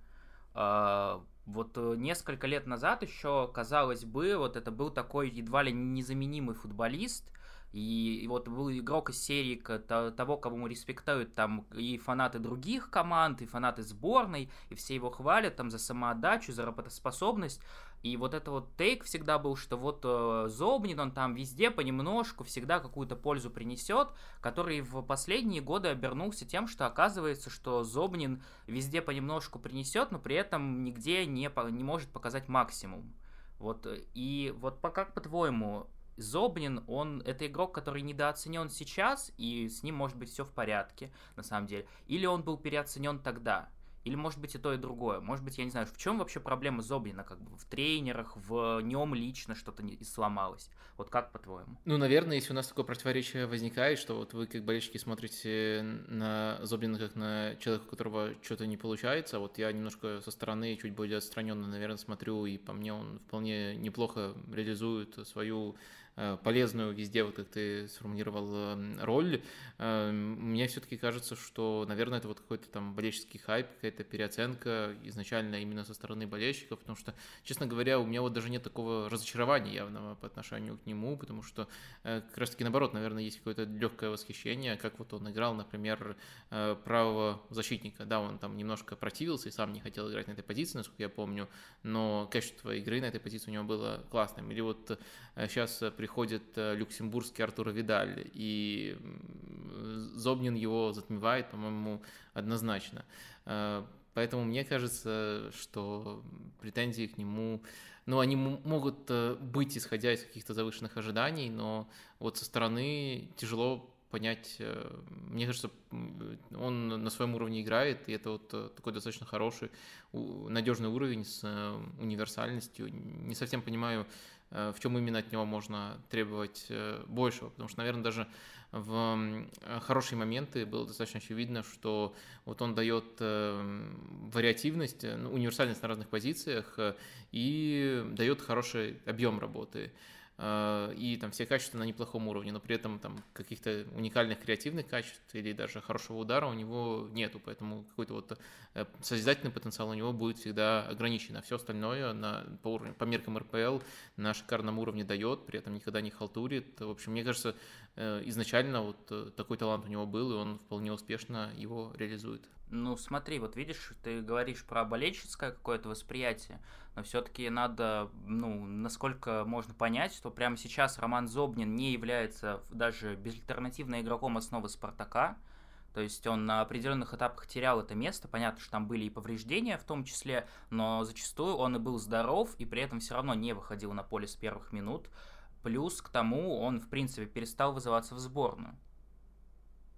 а, вот э, несколько лет назад еще, казалось бы, вот это был такой едва ли незаменимый футболист, и, вот был игрок из серии того, кого мы респектуют там и фанаты других команд, и фанаты сборной, и все его хвалят там за самоотдачу, за работоспособность. И вот это вот тейк всегда был, что вот э, Зобнин, он там везде понемножку всегда какую-то пользу принесет, который в последние годы обернулся тем, что оказывается, что Зобнин везде понемножку принесет, но при этом нигде не, не может показать максимум. Вот, э, и вот как по-твоему, Зобнин, он это игрок, который недооценен сейчас, и с ним может быть все в порядке, на самом деле. Или он был переоценен тогда. Или может быть и то, и другое. Может быть, я не знаю, в чем вообще проблема Зобнина, как бы в тренерах, в нем лично что-то не сломалось. Вот как по-твоему? Ну, наверное, если у нас такое противоречие возникает, что вот вы как болельщики смотрите на Зобнина как на человека, у которого что-то не получается, вот я немножко со стороны чуть более отстраненно, наверное, смотрю, и по мне он вполне неплохо реализует свою полезную везде, вот как ты сформулировал, эм, роль, эм, мне все-таки кажется, что, наверное, это вот какой-то там болельческий хайп, какая-то переоценка изначально именно со стороны болельщиков, потому что, честно говоря, у меня вот даже нет такого разочарования явного по отношению к нему, потому что э, как раз-таки наоборот, наверное, есть какое-то легкое восхищение, как вот он играл, например, э, правого защитника, да, он там немножко противился и сам не хотел играть на этой позиции, насколько я помню, но качество игры на этой позиции у него было классным. Или вот сейчас приходит э, люксембургский Артур Видаль, и Зобнин его затмевает, по-моему, однозначно. Э, поэтому мне кажется, что претензии к нему, ну, они могут э, быть, исходя из каких-то завышенных ожиданий, но вот со стороны тяжело понять, мне кажется, он на своем уровне играет, и это вот такой достаточно хороший, надежный уровень с универсальностью. Не совсем понимаю, в чем именно от него можно требовать большего, потому что, наверное, даже в хорошие моменты было достаточно очевидно, что вот он дает вариативность, ну, универсальность на разных позициях и дает хороший объем работы. Э, и там все качества на неплохом уровне, но при этом там каких-то уникальных креативных качеств или даже хорошего удара у него нету, поэтому какой-то вот э, созидательный потенциал у него будет всегда ограничен, а все остальное на, по, уровню, по меркам РПЛ на шикарном уровне дает, при этом никогда не халтурит. В общем, мне кажется, изначально вот такой талант у него был, и он вполне успешно его реализует. Ну, смотри, вот видишь, ты говоришь про болельческое какое-то восприятие, но все-таки надо, ну, насколько можно понять, что прямо сейчас Роман Зобнин не является даже безальтернативным игроком основы Спартака, то есть он на определенных этапах терял это место. Понятно, что там были и повреждения в том числе, но зачастую он и был здоров, и при этом все равно не выходил на поле с первых минут. Плюс к тому он, в принципе, перестал вызываться в сборную.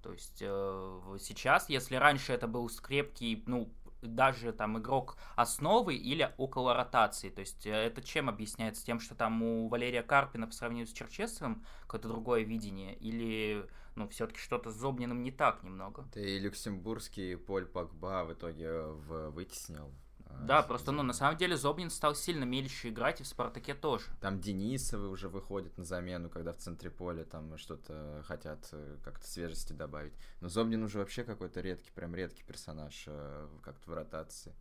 То есть э, сейчас, если раньше это был скрепкий, ну, даже там игрок основы или около ротации. То есть э, это чем объясняется? Тем, что там у Валерия Карпина по сравнению с Черчесовым какое-то другое видение? Или ну, все-таки что-то с Зобниным не так немного? Да и люксембургский Поль Пакба в итоге в... вытеснил да, просто, ну, на самом деле Зобнин стал сильно мельче играть, и в «Спартаке» тоже. Там Денисовы уже выходят на замену, когда в центре поля там что-то хотят э, как-то свежести добавить. Но Зобнин уже вообще какой-то редкий, прям редкий персонаж э, как-то в ротации.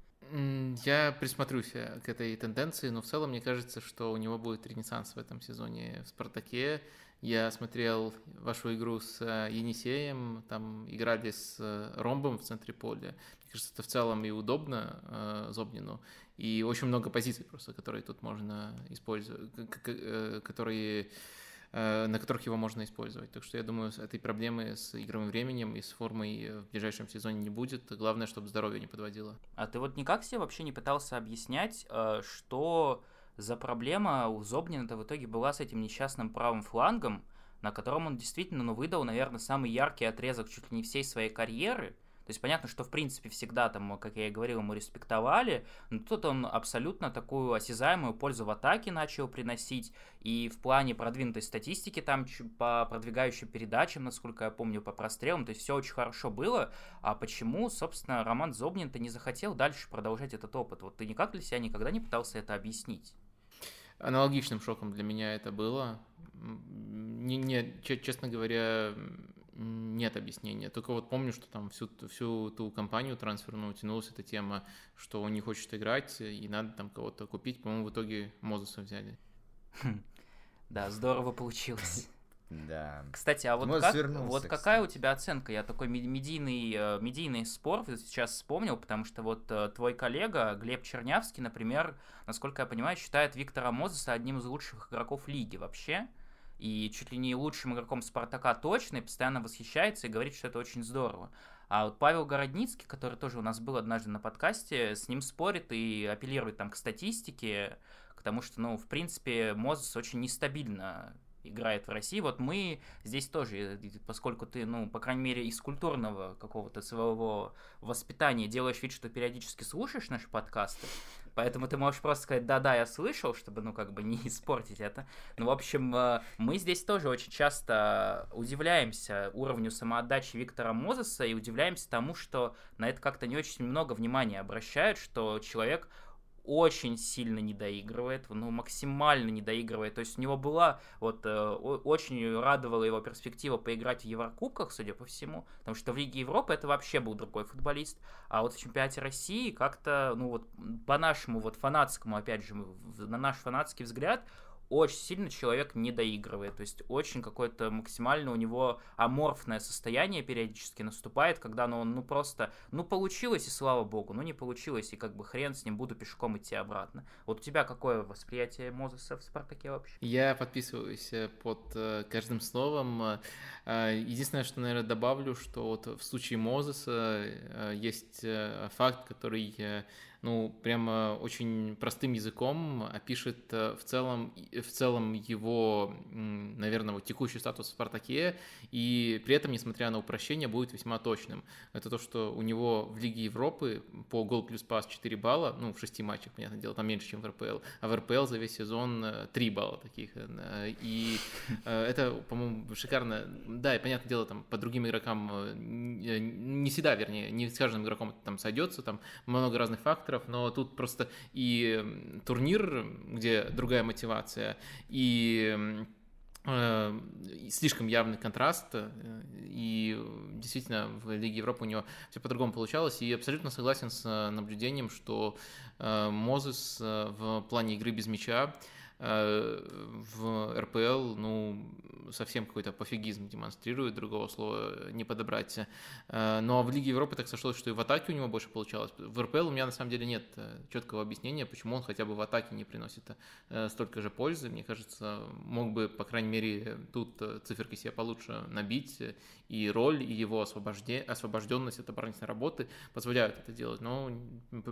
Я присмотрюсь э, к этой тенденции, но в целом мне кажется, что у него будет ренессанс в этом сезоне в «Спартаке». Я смотрел вашу игру с Енисеем, там играли с Ромбом в центре поля кажется, это в целом и удобно э, Зобнину, и очень много позиций просто, которые тут можно использовать, э, которые э, на которых его можно использовать. Так что я думаю, этой проблемы с игровым временем и с формой в ближайшем сезоне не будет. Главное, чтобы здоровье не подводило. А ты вот никак себе вообще не пытался объяснять, э, что за проблема у Зобнина-то в итоге была с этим несчастным правым флангом, на котором он действительно ну, выдал, наверное, самый яркий отрезок чуть ли не всей своей карьеры – то есть понятно, что в принципе всегда там, как я и говорил, ему респектовали, но тут он абсолютно такую осязаемую пользу в атаке начал приносить, и в плане продвинутой статистики там по продвигающим передачам, насколько я помню, по прострелам, то есть все очень хорошо было, а почему, собственно, Роман Зобнин-то не захотел дальше продолжать этот опыт? Вот ты никак для себя никогда не пытался это объяснить? Аналогичным шоком для меня это было. Не, не, честно говоря, нет объяснения. Только вот помню, что там всю, всю ту компанию трансферную тянулась эта тема, что он не хочет играть, и надо там кого-то купить. По-моему, в итоге Мозеса взяли. Да, здорово получилось. [laughs] Да. Кстати, а вот, как, вот какая у тебя оценка? Я такой медийный, э, медийный спор сейчас вспомнил, потому что вот э, твой коллега Глеб Чернявский, например, насколько я понимаю, считает Виктора Мозеса одним из лучших игроков лиги вообще и чуть ли не лучшим игроком Спартака точно, и постоянно восхищается и говорит, что это очень здорово. А вот Павел Городницкий, который тоже у нас был однажды на подкасте, с ним спорит и апеллирует там к статистике, к тому, что, ну, в принципе, Мозес очень нестабильно играет в России. Вот мы здесь тоже, поскольку ты, ну, по крайней мере, из культурного какого-то своего воспитания делаешь вид, что периодически слушаешь наши подкасты, Поэтому ты можешь просто сказать, да-да, я слышал, чтобы, ну, как бы не [laughs] испортить это. Ну, в общем, э, мы здесь тоже очень часто удивляемся уровню самоотдачи Виктора Мозеса и удивляемся тому, что на это как-то не очень много внимания обращают, что человек очень сильно не доигрывает, ну, максимально не доигрывает. То есть у него была, вот, э, очень радовала его перспектива поиграть в Еврокубках, судя по всему, потому что в Лиге Европы это вообще был другой футболист. А вот в чемпионате России как-то, ну, вот, по нашему, вот, фанатскому, опять же, на наш фанатский взгляд, очень сильно человек не доигрывает. То есть очень какое-то максимально у него аморфное состояние периодически наступает, когда ну, он ну просто, ну получилось и слава богу, ну не получилось и как бы хрен с ним, буду пешком идти обратно. Вот у тебя какое восприятие Мозеса в Спартаке вообще? Я подписываюсь э, под э, каждым словом. Э, единственное, что, наверное, добавлю, что вот в случае Мозеса есть факт, который ну, прямо очень простым языком опишет э, в целом, в целом его, наверное, вот текущий статус в «Спартаке», и при этом, несмотря на упрощение, будет весьма точным. Это то, что у него в Лиге Европы по гол плюс пас 4 балла, ну, в 6 матчах, понятное дело, там меньше, чем в РПЛ, а в РПЛ за весь сезон 3 э, балла таких. Э, и это, по-моему, шикарно. Да, и понятное дело, там по другим игрокам не всегда, вернее, не с каждым игроком там сойдется, там много разных факторов, но тут просто и турнир, где другая мотивация, и э, слишком явный контраст, э, и действительно в Лиге Европы у него все по-другому получалось, и абсолютно согласен с наблюдением, что э, Мозес в плане игры без мяча в РПЛ, ну, совсем какой-то пофигизм демонстрирует, другого слова не подобрать. Э, но в Лиге Европы так сошлось, что и в атаке у него больше получалось. В РПЛ у меня на самом деле нет э, четкого объяснения, почему он хотя бы в атаке не приносит э, столько же пользы. Мне кажется, мог бы, по крайней мере, тут циферки себе получше набить, и роль, и его освобожде... освобожденность от оборонительной работы позволяют это делать, но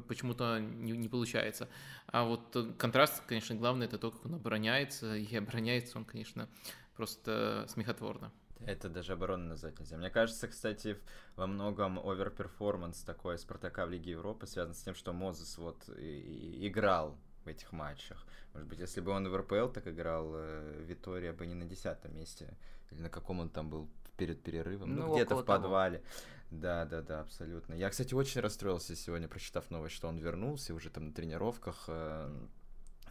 почему-то не, не получается. А вот контраст, конечно, главное, это то, как он обороняется, и обороняется он, конечно, просто смехотворно. Это даже оборону назвать нельзя. Мне кажется, кстати, во многом overperformance такой Спартака в Лиге Европы связан с тем, что Мозес вот играл в этих матчах. Может быть, если бы он в РПЛ так играл, э, Витория бы не на десятом месте, или на каком он там был перед перерывом, ну, ну где-то в подвале. Того. Да, да, да, абсолютно. Я, кстати, очень расстроился сегодня, прочитав новость, что он вернулся, уже там на тренировках э,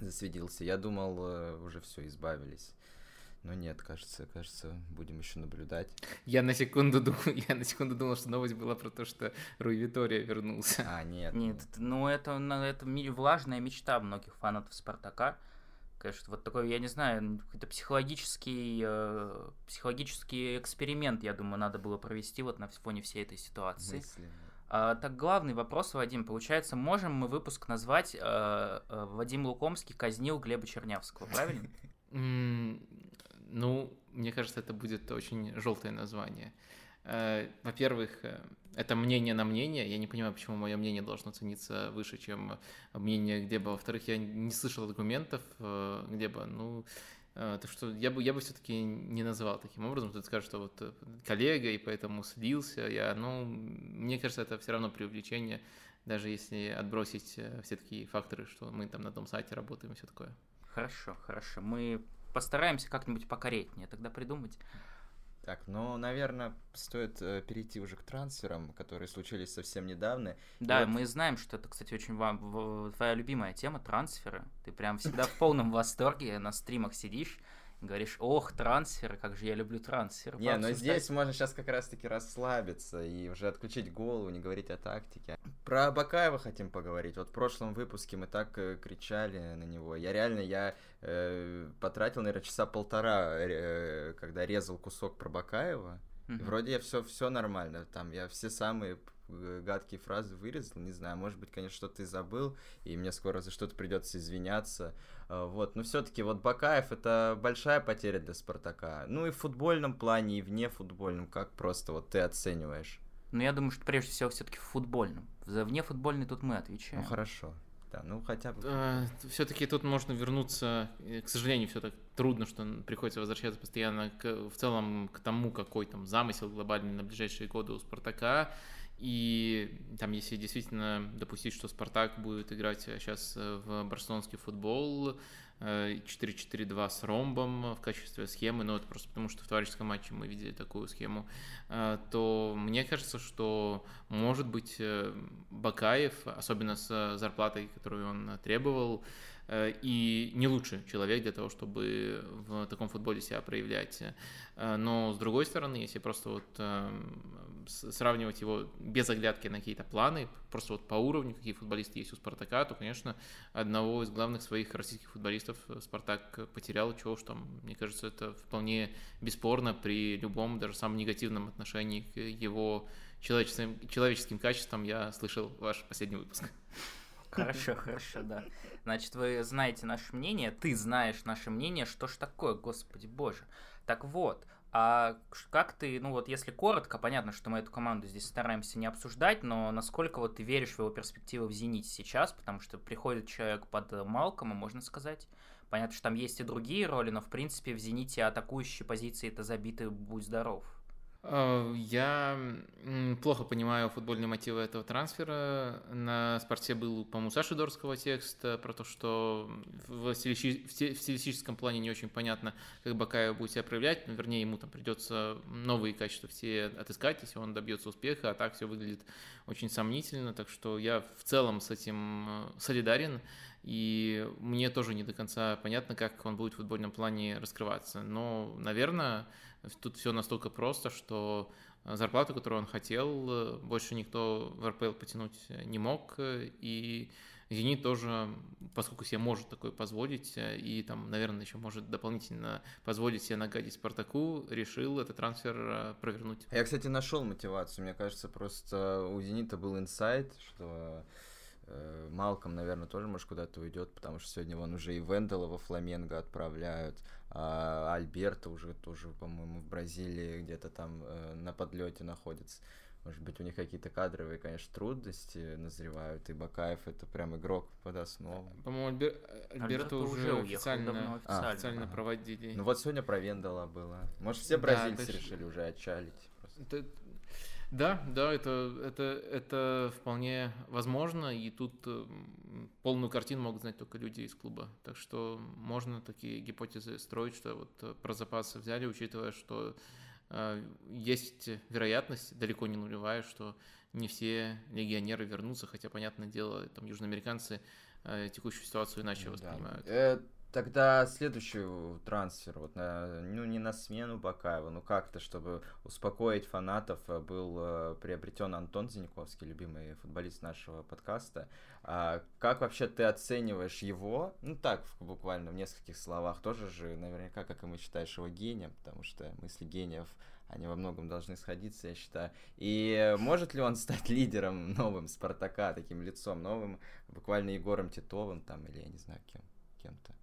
засвидился. Я думал, э, уже все, избавились но нет, кажется, кажется, будем еще наблюдать. Я на секунду думал, [laughs] я на секунду думал, что новость была про то, что Руй Витория вернулся. А, нет. Нет, ну это, это влажная мечта многих фанатов Спартака. Конечно, вот такой, я не знаю, какой-то психологический, э, психологический эксперимент, я думаю, надо было провести вот на фоне всей этой ситуации. А, так, главный вопрос, Вадим, получается, можем мы выпуск назвать э, э, «Вадим Лукомский казнил Глеба Чернявского», правильно? [laughs] Ну, мне кажется, это будет очень желтое название. Э, во-первых, э, это мнение на мнение. Я не понимаю, почему мое мнение должно цениться выше, чем мнение Глеба. Во-вторых, я не слышал аргументов э, Глеба. Ну, так что я бы, я бы все-таки не называл таким образом. Ты скажешь, что вот коллега, и поэтому слился. Я, ну, мне кажется, это все равно преувеличение, даже если отбросить все такие факторы, что мы там на том сайте работаем и все такое. Хорошо, хорошо. Мы постараемся как-нибудь покорректнее тогда придумать. Так, ну, наверное, стоит э, перейти уже к трансферам, которые случились совсем недавно. Да, вот... мы знаем, что это, кстати, очень вам в, твоя любимая тема трансферы. Ты прям всегда в полном восторге на стримах сидишь говоришь, ох, трансферы, как же я люблю трансферы. Не, но здесь можно сейчас как раз-таки расслабиться и уже отключить голову, не говорить о тактике. Про Бакаева хотим поговорить. Вот в прошлом выпуске мы так э, кричали на него. Я реально, я э, потратил, наверное, часа полтора, э, когда резал кусок про Бакаева. Mm-hmm. И вроде я все, все нормально. Там я все самые гадкие фразы вырезал, не знаю, может быть, конечно, что-то и забыл, и мне скоро за что-то придется извиняться, э, вот, но все-таки вот Бакаев это большая потеря для Спартака, ну и в футбольном плане, и вне футбольном, как просто вот ты оцениваешь? Ну, я думаю, что прежде всего все-таки в футбольном. За вне футбольный тут мы отвечаем. Ну, хорошо. Да, ну хотя бы. Э, все-таки тут можно вернуться, к сожалению, все так трудно, что приходится возвращаться постоянно к, в целом к тому, какой там замысел глобальный на ближайшие годы у Спартака. И там, если действительно допустить, что Спартак будет играть сейчас э, в барселонский футбол, 4-4-2 э, с ромбом в качестве схемы, но это просто потому, что в товарищеском матче мы видели такую схему, э, то мне кажется, что может быть Бакаев, особенно с зарплатой, которую он требовал, и не лучший человек для того, чтобы в таком футболе себя проявлять. Но с другой стороны, если просто вот сравнивать его без оглядки на какие-то планы, просто вот по уровню, какие футболисты есть у Спартака, то, конечно, одного из главных своих российских футболистов э, Спартак потерял, чего уж там, мне кажется, это вполне бесспорно при любом, даже самом негативном отношении к его человеческим, человеческим качествам. Я слышал ваш последний выпуск. Хорошо, хорошо, да. Значит, вы знаете наше мнение, ты знаешь наше мнение, что ж такое, господи боже. Так вот, А как ты, ну вот если коротко, понятно, что мы эту команду здесь стараемся не обсуждать, но насколько вот ты веришь в его перспективы в «Зените» сейчас, потому что приходит человек под Малкома, можно сказать, понятно, что там есть и другие роли, но в принципе в «Зените» атакующие позиции это забиты «Будь здоров». Э, я плохо понимаю футбольные мотивы этого трансфера. На спорте был, по-моему, Саши Дорского текст про то, что в, стилисти... в стилистическом плане не очень понятно, как Бакаев будет себя проявлять. Но, вернее, ему там придется новые качества все отыскать, если он добьется успеха, а так все выглядит очень сомнительно. Так что я в целом с этим э, солидарен. И мне тоже не до конца понятно, как он будет в футбольном плане раскрываться. Но, наверное, Тут все настолько просто, что э, зарплату, которую он хотел, э, больше никто в РПЛ потянуть не мог, и Зенит тоже, поскольку себе может такое позволить, э, и там, наверное, еще может дополнительно позволить себе нагадить Спартаку, решил этот трансфер провернуть. Я, кстати, нашел мотивацию. Мне кажется, просто у Зенита был инсайт, что Малком, наверное, тоже, может, куда-то уйдет, потому что сегодня вон уже и Вендела во Фламенго отправляют а Альберта уже тоже, по-моему, в Бразилии где-то там э, на подлете находится. Может быть, у них какие-то кадровые, конечно, трудности назревают, и Бакаев это прям игрок под основу. По-моему, Альбер... Альберта уже, уже официально, официально, а, официально ага. проводили. Ну вот сегодня про Вендела было. Может, все бразильцы да, решили уже отчалить. Это, да, да, это, это, это вполне возможно, и тут э, полную картину могут знать только люди из клуба. Так что можно такие гипотезы строить, что вот э, про запасы взяли, учитывая, что э, есть вероятность, далеко не нулевая, что не все легионеры вернутся, хотя, понятное дело, там южноамериканцы э, текущую ситуацию иначе да. воспринимают. Э, Тогда следующий трансфер, вот на, ну не на смену Бакаева, ну как-то, чтобы успокоить фанатов, э, был э, приобретен Антон Зиньковский, любимый футболист нашего подкаста. А как вообще ты оцениваешь его? Ну так, буквально в нескольких словах, тоже же наверняка, как и мы считаешь его гением, потому что мысли гениев они во многом должны сходиться, я считаю. И может ли он стать лидером новым Спартака, таким лицом новым, буквально Егором Титовым там, или я не знаю кем, кем-то?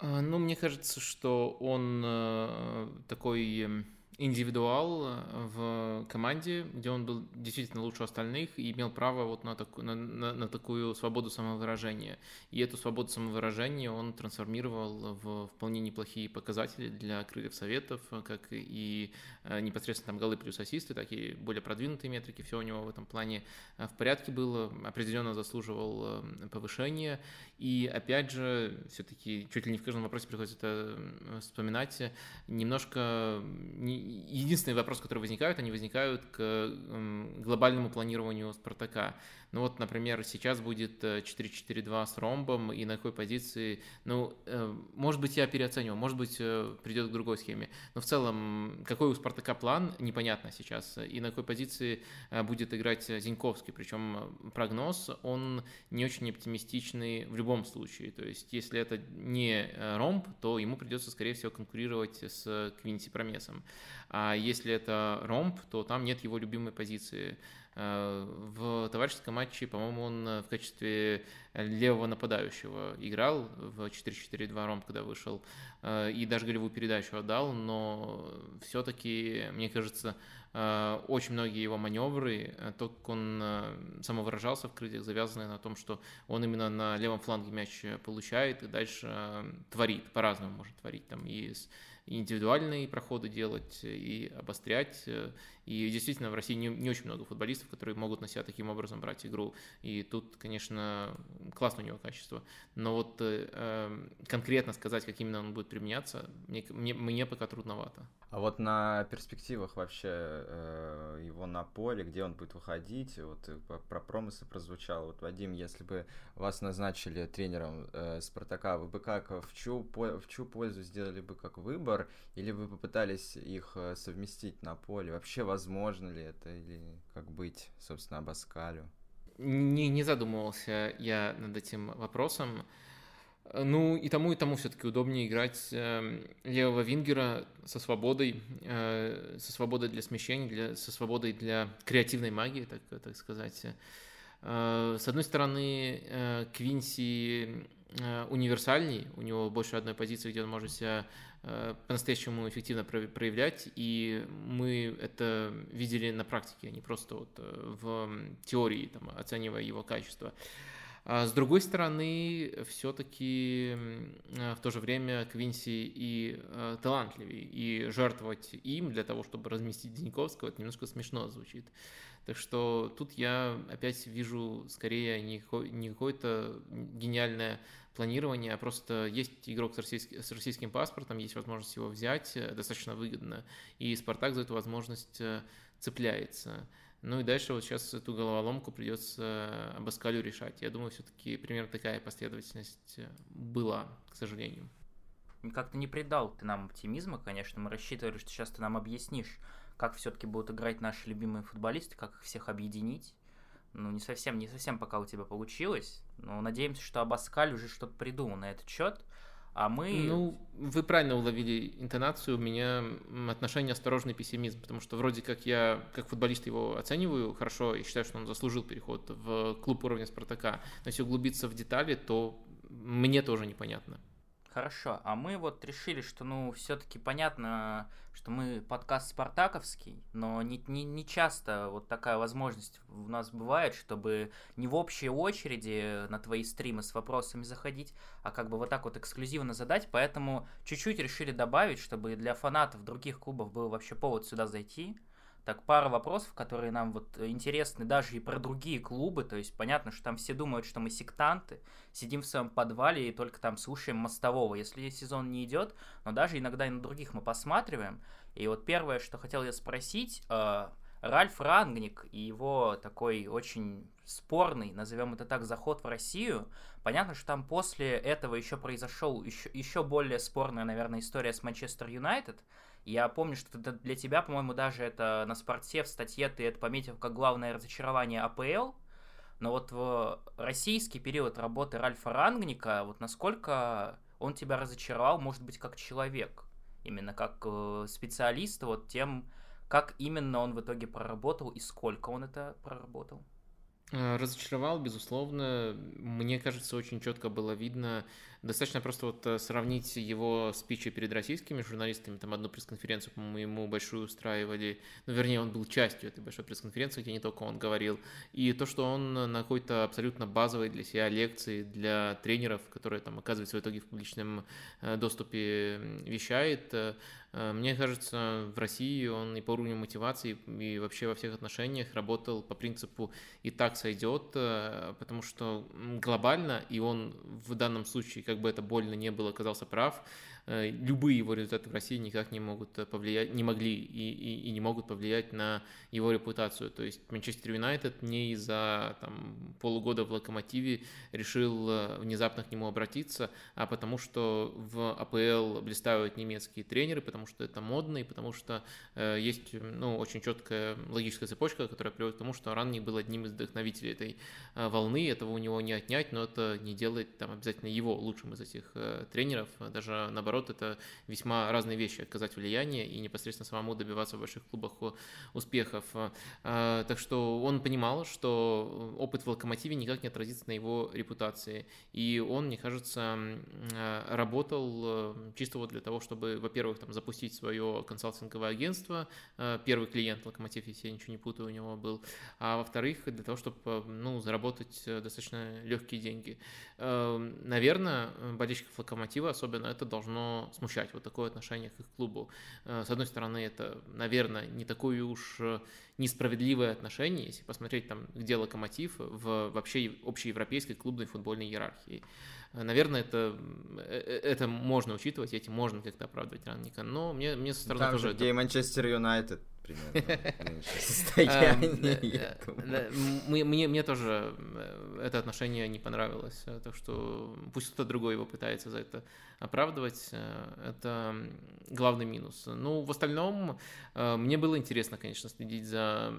А, ну, мне кажется, что он э, такой эм, индивидуал э, в команде, где он был действительно лучше остальных и имел право вот на, таку, на, на, на такую свободу самовыражения. И эту свободу самовыражения он трансформировал в вполне неплохие показатели для крыльев советов, как и э, непосредственно там голы плюс ассисты, так и более продвинутые метрики. Все у него в этом плане э, в порядке было, определенно заслуживал повышения. И опять же, все-таки чуть ли не в каждом вопросе приходится это вспоминать, немножко единственный вопрос, который возникают, они возникают к глобальному планированию Спартака. Ну вот, например, сейчас будет 4-4-2 э, с ромбом, и на какой позиции, ну, э, может быть, я переоценивал, может быть, э, придет к другой схеме. Но в целом, какой у Спартака план, непонятно сейчас. И на какой позиции будет играть Зиньковский. Причем прогноз, он не очень оптимистичный в любом случае. То есть, если это не ромб, то ему придется, скорее всего, конкурировать с Квинси Промесом. А если это ромб, то там нет его любимой позиции. Э, в товарищеском матче, по-моему, он э, в качестве левого нападающего играл в 4-4-2 ромб, когда вышел, э, и даже голевую передачу отдал, но все-таки, мне кажется, очень многие его маневры, то, как он самовыражался в крыльях, завязаны на том, что он именно на левом фланге мяч получает и дальше творит, по-разному может творить, там и индивидуальные проходы делать, и обострять. И действительно в России не, не очень много футболистов, которые могут на себя таким образом брать игру. И тут, конечно, классно у него качество. Но вот э, эм, конкретно сказать, как именно он будет применяться, мне, мне, мне пока трудновато. А вот на перспективах вообще э, его на поле, где он будет выходить, вот э, про промыслы прозвучало. Вот, Вадим, если бы вас назначили тренером э, Спартака, вы бы как, в чью, в чью пользу сделали бы как выбор, или вы попытались их э, совместить на поле? Вообще возможно ли это, или как быть, собственно, Абаскалю? Не, не задумывался я над этим вопросом. Ну, и тому, и тому все-таки удобнее играть э, левого вингера со свободой, э, со свободой для смещений, для, со свободой для креативной магии, так, так сказать. Э, с одной стороны, э, Квинси универсальный, у него больше одной позиции, где он может себя по-настоящему эффективно проявлять, и мы это видели на практике, а не просто вот в теории, там, оценивая его качество. А с другой стороны, все-таки в то же время Квинси и э, талантливее, и жертвовать им для того, чтобы разместить Деньковского, это немножко смешно звучит. Так что тут я опять вижу скорее не, не какое-то гениальное планирование, а просто есть игрок с, с российским паспортом, есть возможность его взять э, достаточно выгодно, и Спартак за эту возможность э, цепляется. Ну и дальше вот сейчас эту головоломку придется Абаскалю решать. Я думаю, все-таки примерно такая последовательность э, была, к сожалению. Как-то не придал ты нам оптимизма, конечно. Мы рассчитывали, что сейчас ты нам объяснишь, как все-таки будут играть наши любимые футболисты, как их всех объединить. Ну, не совсем, не совсем пока у тебя получилось. Но надеемся, что Абаскаль уже что-то придумал на этот счет. А мы... Ну, вы правильно уловили интонацию, у меня отношение осторожный пессимизм, потому что вроде как я, как футболист его оцениваю хорошо и считаю, что он заслужил переход в клуб уровня Спартака, но если углубиться в детали, то мне тоже непонятно. Хорошо, а мы вот решили, что, ну, все-таки понятно, что мы подкаст спартаковский, но не, не, не часто вот такая возможность у нас бывает, чтобы не в общей очереди на твои стримы с вопросами заходить, а как бы вот так вот эксклюзивно задать, поэтому чуть-чуть решили добавить, чтобы для фанатов других клубов был вообще повод сюда зайти, так, пара вопросов, которые нам вот интересны даже и про другие клубы. То есть понятно, что там все думают, что мы сектанты, сидим в своем подвале и только там слушаем мостового, если сезон не идет. Но даже иногда и на других мы посматриваем. И вот первое, что хотел я спросить, э, Ральф Рангник и его такой очень спорный, назовем это так, заход в Россию. Понятно, что там после этого еще произошел еще, еще более спорная, наверное, история с Манчестер Юнайтед. Я помню, что для тебя, по-моему, даже это на спорте в статье ты это пометил как главное разочарование АПЛ. Но вот в российский период работы Ральфа Рангника, вот насколько он тебя разочаровал, может быть, как человек, именно как э, специалист, вот тем, как именно он в итоге проработал и сколько он это проработал? Э, разочаровал, безусловно. Мне кажется, очень четко было видно Достаточно просто вот э, сравнить его спичи перед российскими журналистами, там одну пресс-конференцию, по-моему, ему большую устраивали, ну, вернее, он был частью этой большой пресс-конференции, где не только он говорил, и то, что он на какой-то абсолютно базовой для себя лекции для тренеров, которые там оказывается в итоге в публичном э, доступе вещает, э, мне кажется, в России он и по уровню мотивации, и вообще во всех отношениях работал по принципу «и так сойдет», потому что глобально, и он в данном случае, как бы это больно не было, оказался прав. Э, любые его результаты в России никак не могут э, повлиять, не могли и, и, и не могут повлиять на его репутацию. То есть Манчестер Юнайтед не из-за там, полугода в Локомотиве решил э, внезапно к нему обратиться, а потому что в АПЛ блистают немецкие тренеры, потому что это модно и потому что э, есть ну, очень четкая логическая цепочка, которая приводит к тому, что Ранни был одним из вдохновителей этой э, волны, этого у него не отнять, но это не делает там, обязательно его лучшим из этих э, тренеров, даже наоборот наоборот, это весьма разные вещи, оказать влияние и непосредственно самому добиваться в больших клубах успехов. А, так что он понимал, что опыт в «Локомотиве» никак не отразится на его репутации. И он, мне кажется, работал э, чисто вот для того, чтобы, во-первых, там, запустить свое консалтинговое агентство. Э, первый клиент «Локомотив», если я ничего не путаю, у него был. А во-вторых, для того, чтобы э, ну, заработать достаточно легкие деньги. Наверное, болельщиков «Локомотива» особенно это должно смущать вот такое отношение к их клубу. Э, с одной стороны, это, наверное, не такое уж э, несправедливое отношение, если посмотреть там, где локомотив в вообще общеевропейской клубной футбольной иерархии. Э, наверное, это, это можно учитывать, этим можно как-то оправдывать Ранника, но мне, мне со стороны Там тоже... Же, где это... и Манчестер Юнайтед мне, мне тоже это отношение не понравилось, так что пусть кто-то другой его пытается за это оправдывать, это главный минус. Ну, в остальном, мне было интересно, конечно, следить за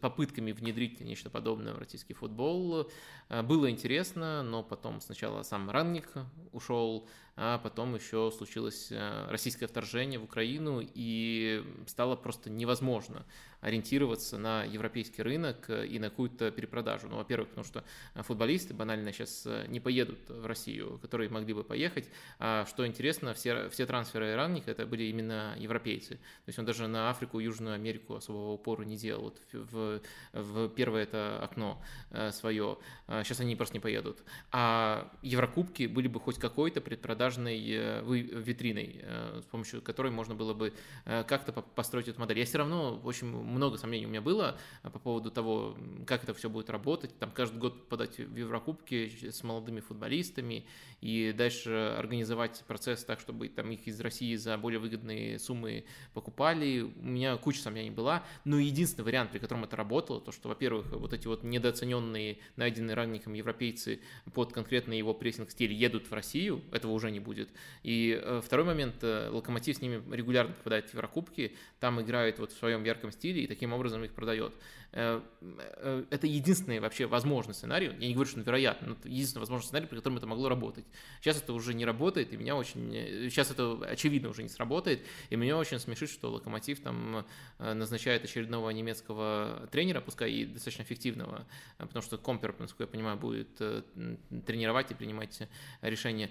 попытками внедрить нечто подобное в российский футбол. Было интересно, но потом сначала сам Ранник ушел, а потом еще случилось российское вторжение в Украину, и стало просто невозможно ориентироваться на европейский рынок и на какую-то перепродажу. Ну, во-первых, потому что футболисты банально сейчас не поедут в Россию, которые могли бы поехать. А что интересно, все, все трансферы ранних это были именно европейцы. То есть он даже на Африку, Южную Америку особого упора не делал. Вот в, в первое это окно э, свое. Сейчас они просто не поедут. А Еврокубки были бы хоть какой-то предпродажной э, витриной, э, с помощью которой можно было бы как-то построить эту модель. Я все равно очень много сомнений у меня было по поводу того, как это все будет работать. Там каждый год подать в Еврокубки с молодыми футболистами и дальше организовать процесс так, чтобы там их из России за более выгодные суммы покупали. У меня куча сомнений была, но единственный вариант, при котором это работало, то, что, во-первых, вот эти вот недооцененные, найденные ранником европейцы под конкретный его прессинг-стиль едут в Россию, этого уже не будет. И э, второй момент, э, Локомотив с ними регулярно попадает в Еврокубки, там играет вот в своем ярком стиле и таким образом их продает. Э, э, это единственный вообще возможный сценарий. Я не говорю, что он вероятно, но это единственный возможный сценарий, при котором это могло работать. Сейчас это уже не работает, и меня очень... Сейчас это очевидно уже не сработает, и меня очень смешит, что Локомотив там э, назначает очередного немецкого тренера, пускай и достаточно эффективного, потому что Компер, насколько я понимаю, будет тренировать и принимать решения,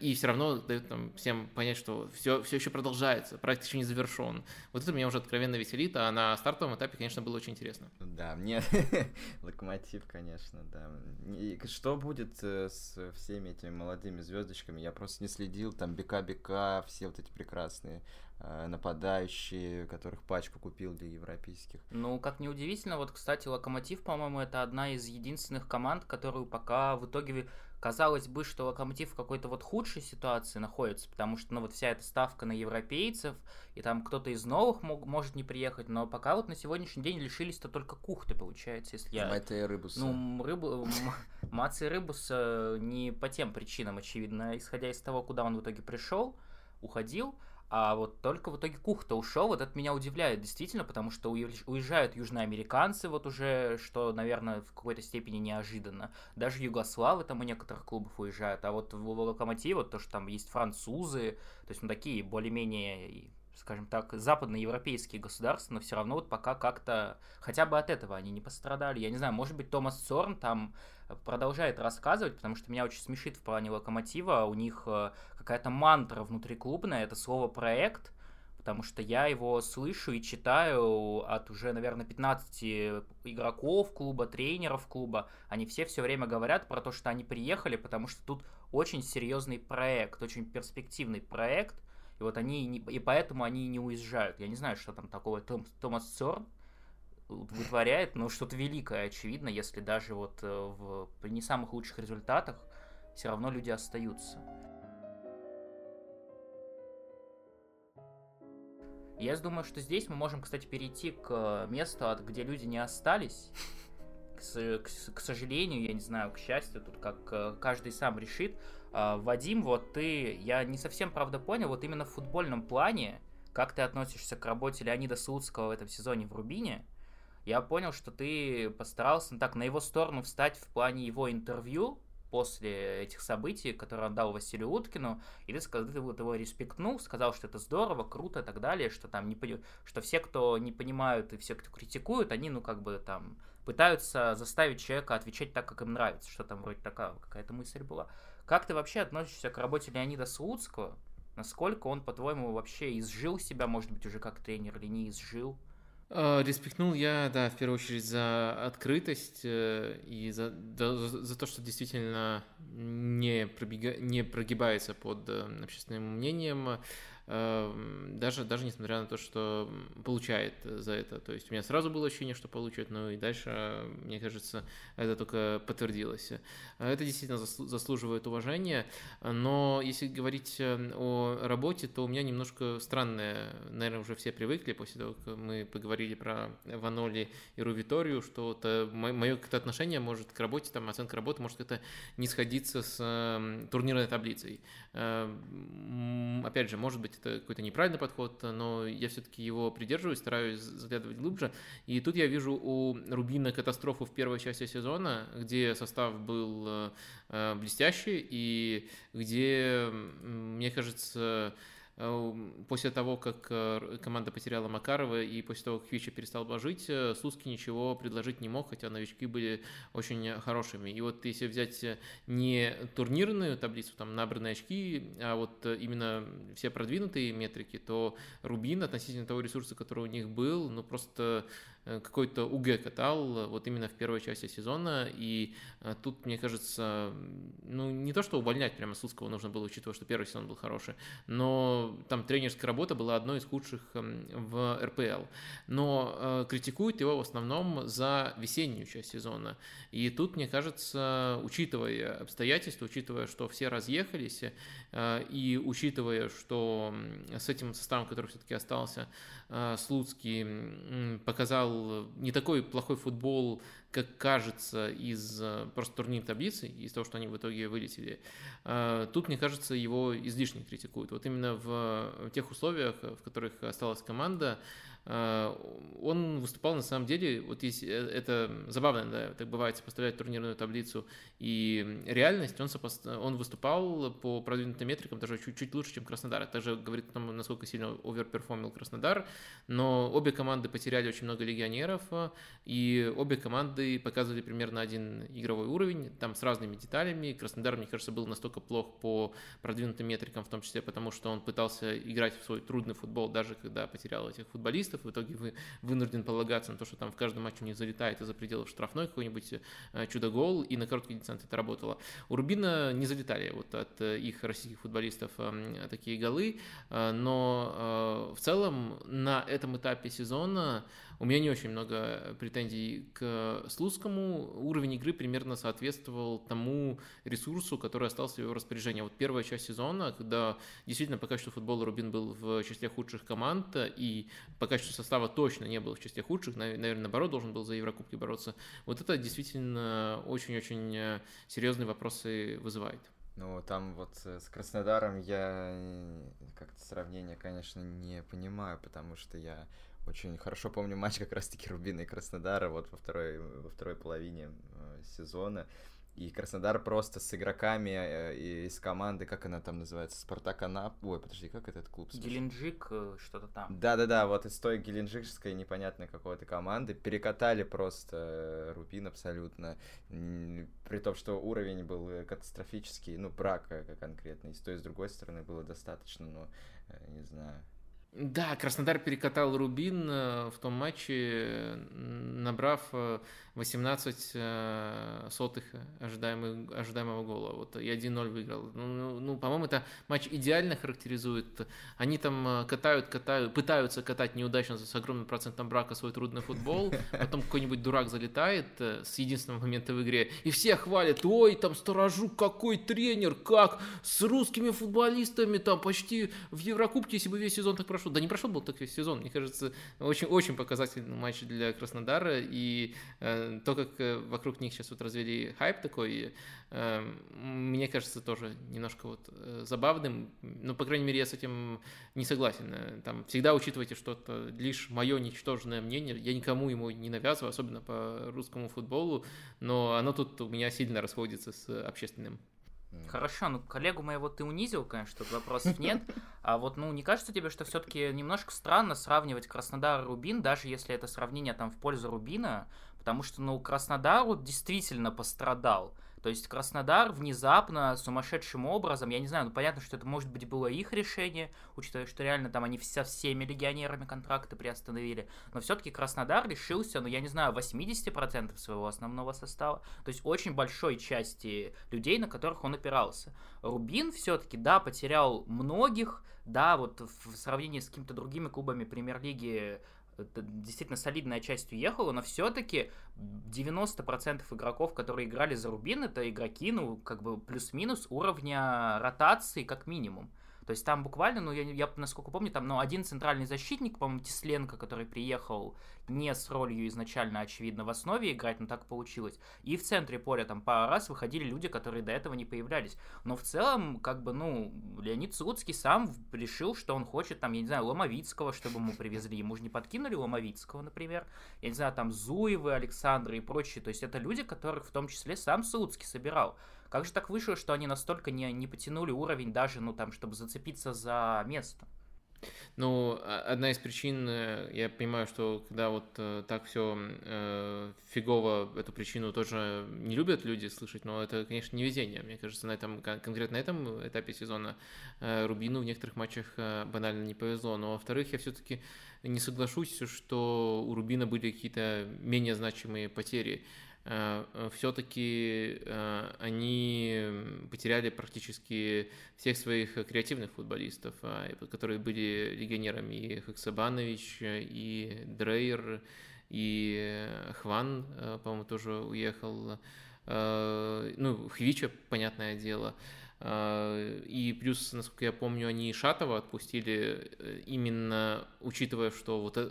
и все равно дает там всем понять, что все, все еще продолжается, проект еще не завершен. Вот это меня уже откровенно веселит, а на стартовом этапе, конечно, было очень интересно интересно. Да, мне [laughs] Локомотив, конечно, да. И что будет э, с всеми этими молодыми звездочками? Я просто не следил, там Бека-Бека, все вот эти прекрасные э, нападающие, которых пачку купил для европейских. Ну, как неудивительно, вот, кстати, Локомотив, по-моему, это одна из единственных команд, которую пока в итоге казалось бы, что Локомотив в какой-то вот худшей ситуации находится, потому что, ну, вот вся эта ставка на европейцев, и там кто-то из новых мог, может не приехать, но пока вот на сегодняшний день лишились-то только Кухты, получается, если я... Мата и Рыбуса. Ну, рыбу... [laughs] Маца и Рыбуса не по тем причинам, очевидно, исходя из того, куда он в итоге пришел, уходил, а вот только в итоге Кухта ушел, вот это меня удивляет действительно, потому что уезжают южноамериканцы, вот уже, что, наверное, в какой-то степени неожиданно. Даже югославы там у некоторых клубов уезжают, а вот в Локомотив, вот то, что там есть французы, то есть, ну, такие более-менее скажем так, западноевропейские государства, но все равно вот пока как-то хотя бы от этого они не пострадали. Я не знаю, может быть, Томас Цорн там продолжает рассказывать, потому что меня очень смешит в плане локомотива. У них э, какая-то мантра внутриклубная, это слово проект, потому что я его слышу и читаю от уже, наверное, 15 игроков клуба, тренеров клуба. Они все все время говорят про то, что они приехали, потому что тут очень серьезный проект, очень перспективный проект, и вот они, и поэтому они не уезжают. Я не знаю, что там такого Том, Томас Цорн вытворяет, но что-то великое, очевидно, если даже вот э, в, при не самых лучших результатах все равно люди остаются. Я думаю, что здесь мы можем, кстати, перейти к месту, где люди не остались. К, к, к сожалению, я не знаю, к счастью, тут как э, каждый сам решит. А, Вадим, вот ты, я не совсем, правда, понял, вот именно в футбольном плане, как ты относишься к работе Леонида Слуцкого в этом сезоне в Рубине, я понял, что ты постарался так на его сторону встать в плане его интервью после этих событий, которые он дал Василию Уткину, и ты, сказал, ты его респектнул, сказал, что это здорово, круто и так далее, что там не что все, кто не понимают и все, кто критикуют, они, ну, как бы там пытаются заставить человека отвечать так, как им нравится, что там вроде такая какая-то мысль была. Как ты вообще относишься к работе Леонида Слуцкого? Насколько он, по-твоему, вообще изжил себя, может быть, уже как тренер или не изжил? А, респектнул я, да, в первую очередь за открытость э, и за, да, за то, что действительно не, пробега, не прогибается под э, общественным мнением, даже, даже несмотря на то, что получает за это. То есть у меня сразу было ощущение, что получит, но и дальше, мне кажется, это только подтвердилось. Это действительно заслуживает уважения, но если говорить э, о работе, то у меня немножко странное, наверное, уже все привыкли после того, как мы поговорили про Ваноли и Рувиторию, что это, мое как-то отношение может к работе, там оценка работы может как-то не сходиться с эм, турнирной таблицей. Эм, опять же, может быть, это какой-то неправильный подход, но я все-таки его придерживаюсь, стараюсь заглядывать глубже. И тут я вижу у Рубина катастрофу в первой части сезона, где состав был э, блестящий и где, мне кажется, Э, после того, как э, команда потеряла Макарова и после того, как Вича перестал вложить, э, Слуцкий ничего предложить не мог, хотя новички были очень хорошими. И вот если взять не турнирную таблицу, там набранные очки, а вот именно все продвинутые метрики, то Рубин относительно того ресурса, который у них был, ну просто Э, какой-то УГ катал вот именно в первой части сезона, и э, тут, мне кажется, ну, не то, что увольнять прямо Слуцкого нужно было, учитывая, что первый сезон был хороший, но там тренерская работа была одной из худших в РПЛ. Но э, критикуют его в основном за весеннюю часть сезона. И тут, мне кажется, учитывая обстоятельства, учитывая, что все разъехались, э, и учитывая, что с этим составом, который все-таки остался, э, Слуцкий показал не такой плохой футбол, как кажется из э, просто турнирной таблицы, из того, что они в итоге вылетели, э, тут, мне кажется, его излишне критикуют. Вот именно в тех условиях, в которых осталась команда, Э, он выступал на самом деле, вот есть, э, это забавно, да, так бывает, сопоставлять турнирную таблицу и реальность, он, сопост... он выступал по продвинутым метрикам даже чуть-чуть лучше, чем Краснодар. Это также говорит о том, насколько сильно оверперформил Краснодар, но обе команды потеряли очень много легионеров, и обе команды показывали примерно один игровой уровень, там с разными деталями. Краснодар, мне кажется, был настолько плох по продвинутым метрикам, в том числе потому, что он пытался играть в свой трудный футбол, даже когда потерял этих футболистов, футболистов, в итоге вы вынужден полагаться на то, что там в каждом матче у них залетает из-за пределов штрафной какой-нибудь э, чудо-гол, и на короткий дистанции это работало. У Рубина не залетали вот от э, их российских футболистов эм, такие голы, э, но в целом на этом этапе сезона у меня не очень много претензий к Слуцкому. Уровень игры примерно соответствовал тому ресурсу, который остался в его распоряжении. Вот первая часть сезона, когда действительно по качеству футбола Рубин был в числе худших команд, и по качеству состава точно не был в числе худших, наверное, наоборот, должен был за Еврокубки бороться. Вот это действительно очень-очень серьезные вопросы вызывает. Ну, там вот с Краснодаром я как-то сравнение, конечно, не понимаю, потому что я очень хорошо помню матч как раз-таки Рубина и Краснодара вот во второй, во второй половине э, сезона. И Краснодар просто с игроками э, из команды, как она там называется, Спартак Анап... Ой, подожди, как этот клуб? Геленджик, э, что-то там. Да-да-да, вот из той геленджикской непонятной какой-то команды перекатали просто Рубин абсолютно. При том, что уровень был катастрофический, ну, брак конкретно. И с той, и с другой стороны было достаточно, но, не знаю, да, Краснодар перекатал Рубин э, в том матче, набрав 18 э, э, сотых ожидаемых, ожидаемого гола. Вот и 1-0 выиграл. Ну, ну, ну, по-моему, это матч идеально характеризует. Они там катают, катают, пытаются катать неудачно с огромным процентом брака свой трудный футбол. Потом какой-нибудь дурак залетает с единственного момента в игре. И все хвалят, ой, там Сторожук, какой тренер, как с русскими футболистами там почти в Еврокубке, если бы весь сезон так прошел, да не прошел был так весь сезон, мне кажется, очень-очень показательный матч для Краснодара, и э, то, как э, вокруг них сейчас вот развели хайп такой, э, мне кажется, тоже немножко вот э, забавным, ну, по крайней мере, я с этим не согласен, там, всегда учитывайте что-то, лишь мое ничтожное мнение, я никому ему не навязываю, особенно по русскому футболу, но оно тут у меня сильно расходится с общественным. Хорошо, ну коллегу моего ты унизил, конечно, тут вопросов нет. А вот, ну, не кажется тебе, что все-таки немножко странно сравнивать Краснодар и Рубин, даже если это сравнение там в пользу Рубина, потому что, ну, Краснодар вот действительно пострадал. То есть Краснодар внезапно, сумасшедшим образом, я не знаю, ну понятно, что это может быть было их решение, учитывая, что реально там они со всеми легионерами контракты приостановили, но все-таки Краснодар решился, ну я не знаю, 80% своего основного состава, то есть очень большой части людей, на которых он опирался. Рубин все-таки, да, потерял многих, да, вот в сравнении с какими-то другими клубами премьер-лиги действительно солидная часть уехала, но все-таки 90% игроков, которые играли за Рубин, это игроки, ну, как бы плюс-минус уровня ротации как минимум. То есть там буквально, ну, я, я насколько помню, там, ну, один центральный защитник, по-моему, Тесленко, который приехал не с ролью изначально, очевидно, в основе играть, но так получилось. И в центре поля там пару раз выходили люди, которые до этого не появлялись. Но в целом, как бы, ну, Леонид Слуцкий сам решил, что он хочет, там, я не знаю, Ломовицкого, чтобы ему привезли. Ему же не подкинули Ломовицкого, например. Я не знаю, там, Зуевы, Александры и прочие. То есть это люди, которых в том числе сам Слуцкий собирал. Как же так вышло, что они настолько не, не потянули уровень даже, ну, там, чтобы зацепиться за место? Ну, а, одна из причин, э, я понимаю, что когда вот э, так все э, фигово, эту причину тоже не любят люди слышать, но это, конечно, не везение. Мне кажется, на этом, конкретно на этом этапе сезона Рубину в некоторых матчах банально не повезло. Но, во-вторых, я все-таки не соглашусь, что у Рубина были какие-то менее значимые потери. Э, э, все-таки э, они потеряли практически всех своих креативных футболистов, которые были легионерами и Хаксабанович, и Дрейер, и Хван, по-моему, тоже уехал. Ну, Хвича, понятное дело. А, и плюс, насколько я помню, они Шатова отпустили э, именно учитывая, что вот, э,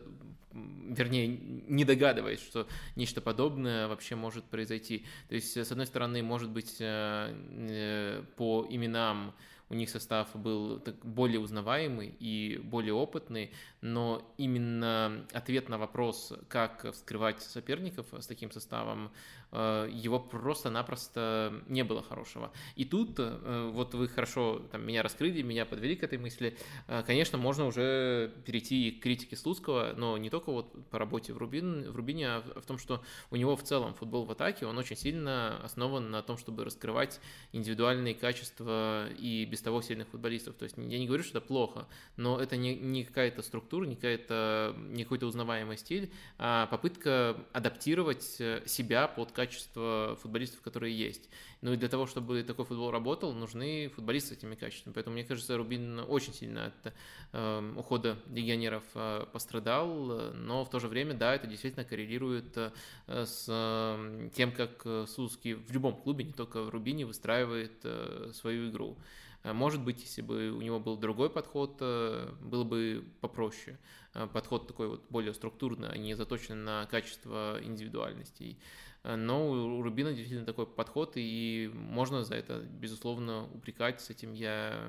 вернее, не догадываясь, что нечто подобное вообще может произойти. То есть, с одной стороны, может быть, э, по именам у них состав был более узнаваемый и более опытный, но именно ответ на вопрос, как вскрывать соперников с таким составом, Э, его просто-напросто не было хорошего. И тут, э, вот вы хорошо там, меня раскрыли, меня подвели к этой мысли, э, конечно, можно уже перейти к критике Слуцкого, но не только вот по работе в, Рубин, в Рубине, а в том, что у него в целом футбол в атаке, он очень сильно основан на том, чтобы раскрывать индивидуальные качества и без того сильных футболистов. То есть я не говорю, что это плохо, но это не, не какая-то структура, не, какая-то, не какой-то узнаваемый стиль, а попытка адаптировать себя под качества футболистов, которые есть. Ну и для того, чтобы такой футбол работал, нужны футболисты с этими качествами. Поэтому, мне кажется, Рубин очень сильно от э, ухода легионеров э, пострадал, но в то же время, да, это действительно коррелирует э, с э, тем, как Слуцкий в любом клубе, не только в Рубине, выстраивает э, свою игру. Э, может быть, если бы у него был другой подход, э, было бы попроще. Э, подход такой вот более структурный, а не заточен на качество индивидуальностей. Э, но у Рубина действительно такой подход, и можно за это, безусловно, упрекать, с этим я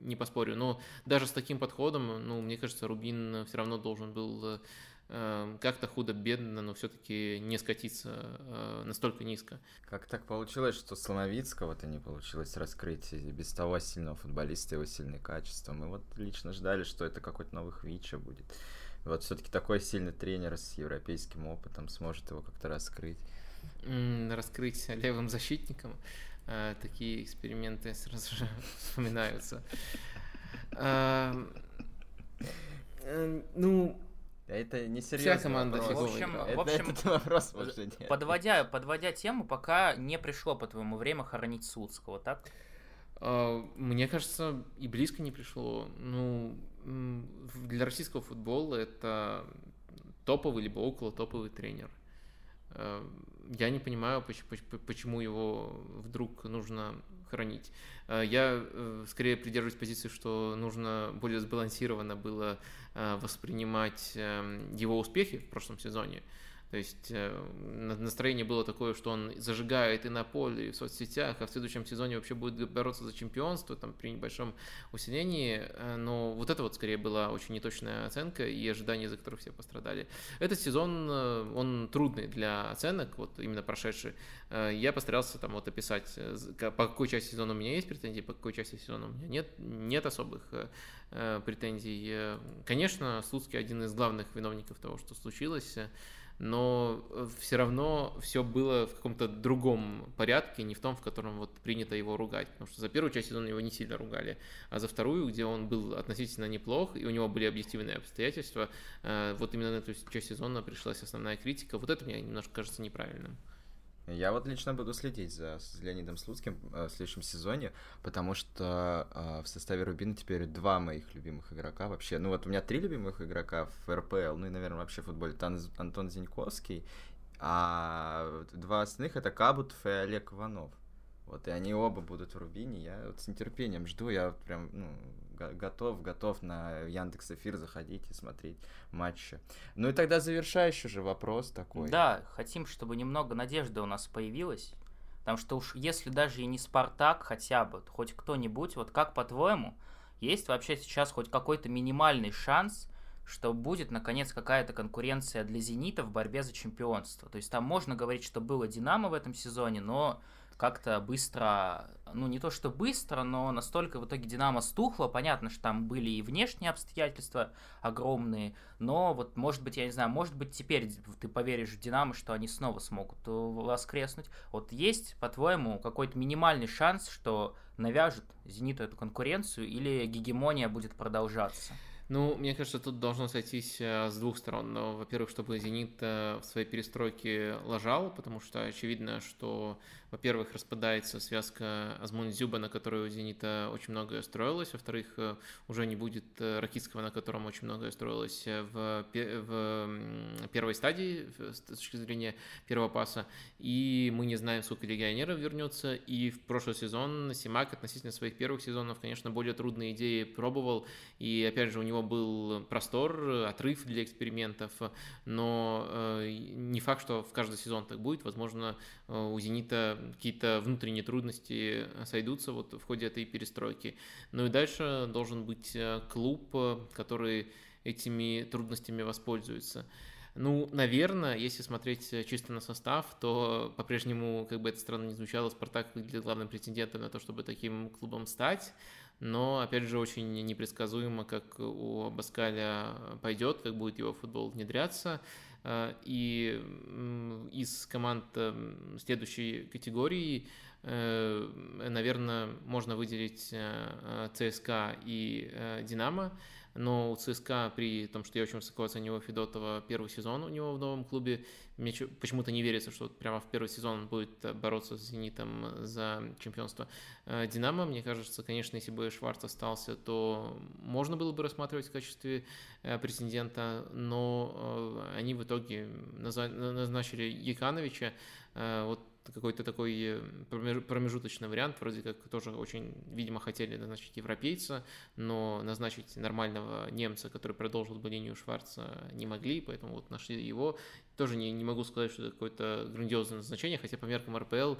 не поспорю. Но даже с таким подходом, ну, мне кажется, Рубин все равно должен был э, как-то худо-бедно, но все-таки не скатиться э, настолько низко. Как так получилось, что Слоновицкого-то не получилось раскрыть без того сильного футболиста, его сильные качества? Мы вот лично ждали, что это какой-то новый Хвича будет. Вот все-таки такой сильный тренер с европейским опытом сможет его как-то раскрыть раскрыть [laughs] левым защитником. Э, такие эксперименты сразу же [laughs] вспоминаются. Э, ну, это не серьезно. Вся команда фиговая. В общем, это, в общем этот вопрос подводя, подводя тему, пока не пришло, по твоему время, хоронить Судского, так? Э, мне кажется, и близко не пришло. Ну, для российского футбола это топовый либо около топовый тренер я не понимаю, почему его вдруг нужно хранить. Э, я э, скорее придерживаюсь позиции, что нужно более сбалансированно было э, воспринимать эм, его успехи в прошлом сезоне. То есть э, настроение было такое, что он зажигает и на поле, и в соцсетях, а в следующем сезоне вообще будет бороться за чемпионство там, при небольшом усилении. Э, но вот это вот скорее была очень неточная оценка и ожидания, за которые все пострадали. Этот сезон, э, он трудный для оценок, вот именно прошедший. Я постарался там вот описать, по какой части сезона у меня есть претензии, по какой части сезона у меня нет, нет особых претензий. Конечно, Слуцкий один из главных виновников того, что случилось но э, все равно все было в каком-то другом порядке, не в том, в котором вот принято его ругать. Потому что за первую часть сезона его не сильно ругали, а за вторую, где он был относительно неплох, и у него были объективные обстоятельства, э, вот именно на эту часть сезона пришлась основная критика. Вот это мне немножко кажется неправильным. Я вот лично буду следить за Леонидом Слуцким э, в следующем сезоне, потому что э, в составе Рубина теперь два моих любимых игрока вообще. Ну вот у меня три любимых игрока в РПЛ, ну и, наверное, вообще в футболе. Тан, Антон Зиньковский, а два остальных это Кабутов и Олег Иванов. Вот, и они оба будут в Рубине. Я вот с нетерпением жду. Я вот прям, ну, готов, готов на Яндекс Эфир заходить и смотреть матчи. Ну и тогда завершающий же вопрос такой. Да, хотим, чтобы немного надежды у нас появилась. Потому что уж если даже и не Спартак хотя бы, хоть кто-нибудь, вот как по-твоему, есть вообще сейчас хоть какой-то минимальный шанс, что будет, наконец, какая-то конкуренция для «Зенита» в борьбе за чемпионство. То есть там можно говорить, что было «Динамо» в этом сезоне, но как-то быстро, ну не то что быстро, но настолько в итоге Динамо стухло. Понятно, что там были и внешние обстоятельства огромные, но вот может быть, я не знаю, может быть теперь ты поверишь в Динамо, что они снова смогут э, воскреснуть. Вот есть, по-твоему, какой-то минимальный шанс, что навяжут Зениту эту конкуренцию или гегемония будет продолжаться? Ну, мне кажется, тут должно сойтись э, с двух сторон. Но, во-первых, чтобы «Зенит» э, в своей перестройке лажал, потому что очевидно, что во-первых, распадается связка Азмун-Зюба, на которую у «Зенита» очень многое строилось, во-вторых, э, уже не будет э, Ракитского, на котором очень многое строилось э, в, в первой стадии с точки зрения первого паса, и мы не знаем, сколько легионеров вернется, и в прошлый сезон Симак относительно своих первых сезонов, конечно, более трудные идеи пробовал, и опять же у него был простор, отрыв для экспериментов, но не факт, что в каждый сезон так будет, возможно, у «Зенита» какие-то внутренние трудности сойдутся вот в ходе этой перестройки. Ну и дальше должен быть э, клуб, э, который этими трудностями воспользуется. Ну, наверное, если смотреть чисто на состав, то по-прежнему, как бы это странно не звучало, Спартак выглядит главным претендентом на то, чтобы таким клубом стать. Но, опять же, очень непредсказуемо, как у Баскаля пойдет, как будет его футбол внедряться. Э, и из команд э, следующей категории, э, наверное, можно выделить ЦСКА и Динамо но у ЦСКА при том, что я очень высоко оцениваю Федотова первый сезон у него в новом клубе, мне почему-то не верится, что прямо в первый сезон он будет бороться с «Зенитом» за чемпионство. Э, «Динамо», мне кажется, конечно, если бы Шварц остался, то можно было бы рассматривать в качестве э, претендента, но э, они в итоге назначили Якановича, вот какой-то такой э, промежуточный вариант, вроде как тоже очень, видимо, хотели назначить европейца, но назначить нормального немца, который продолжил бы линию Шварца, не могли, поэтому вот нашли его. Тоже не, не могу сказать, что это какое-то грандиозное назначение, хотя по меркам РПЛ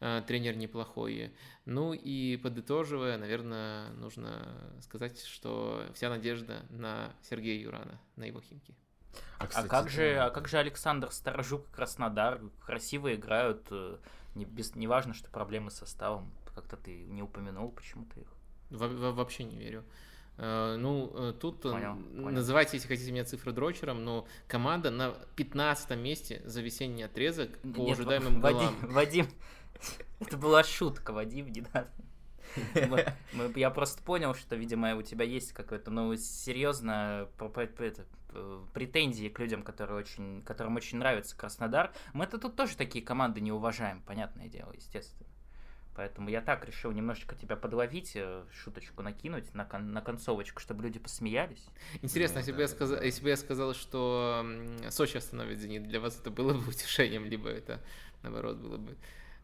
э, тренер неплохой. Ну и подытоживая, наверное, нужно сказать, что вся надежда на Сергея Юрана, на его химки. А, кстати, а как же, а как же Александр Сторожук, Краснодар красиво играют, э, не без, неважно, что проблемы с составом, как-то ты не упомянул почему-то их. Во -во Вообще не верю. Uh, ну, э, тут понял, понял. называйте, если хотите меня цифры дрочером, но команда на 15 месте за весенний отрезок по Нет, ожидаемым Вадим, голам. [laughs] Вадим, это была шутка, Вадим, не надо. Я просто понял, что, видимо, у тебя есть какое-то, ну, серьезно Э, претензии к людям, которые очень, которым очень нравится Краснодар. Мы-то тут тоже такие команды не уважаем, понятное дело, естественно. Поэтому я так решил немножечко тебя подловить, э, шуточку накинуть на, кон- на концовочку, чтобы люди посмеялись. Интересно, ну, если, да, бы я сказал, если бы я сказал, что Сочи остановит «Зенит», для вас это было бы [laughs] утешением, либо это, наоборот, было бы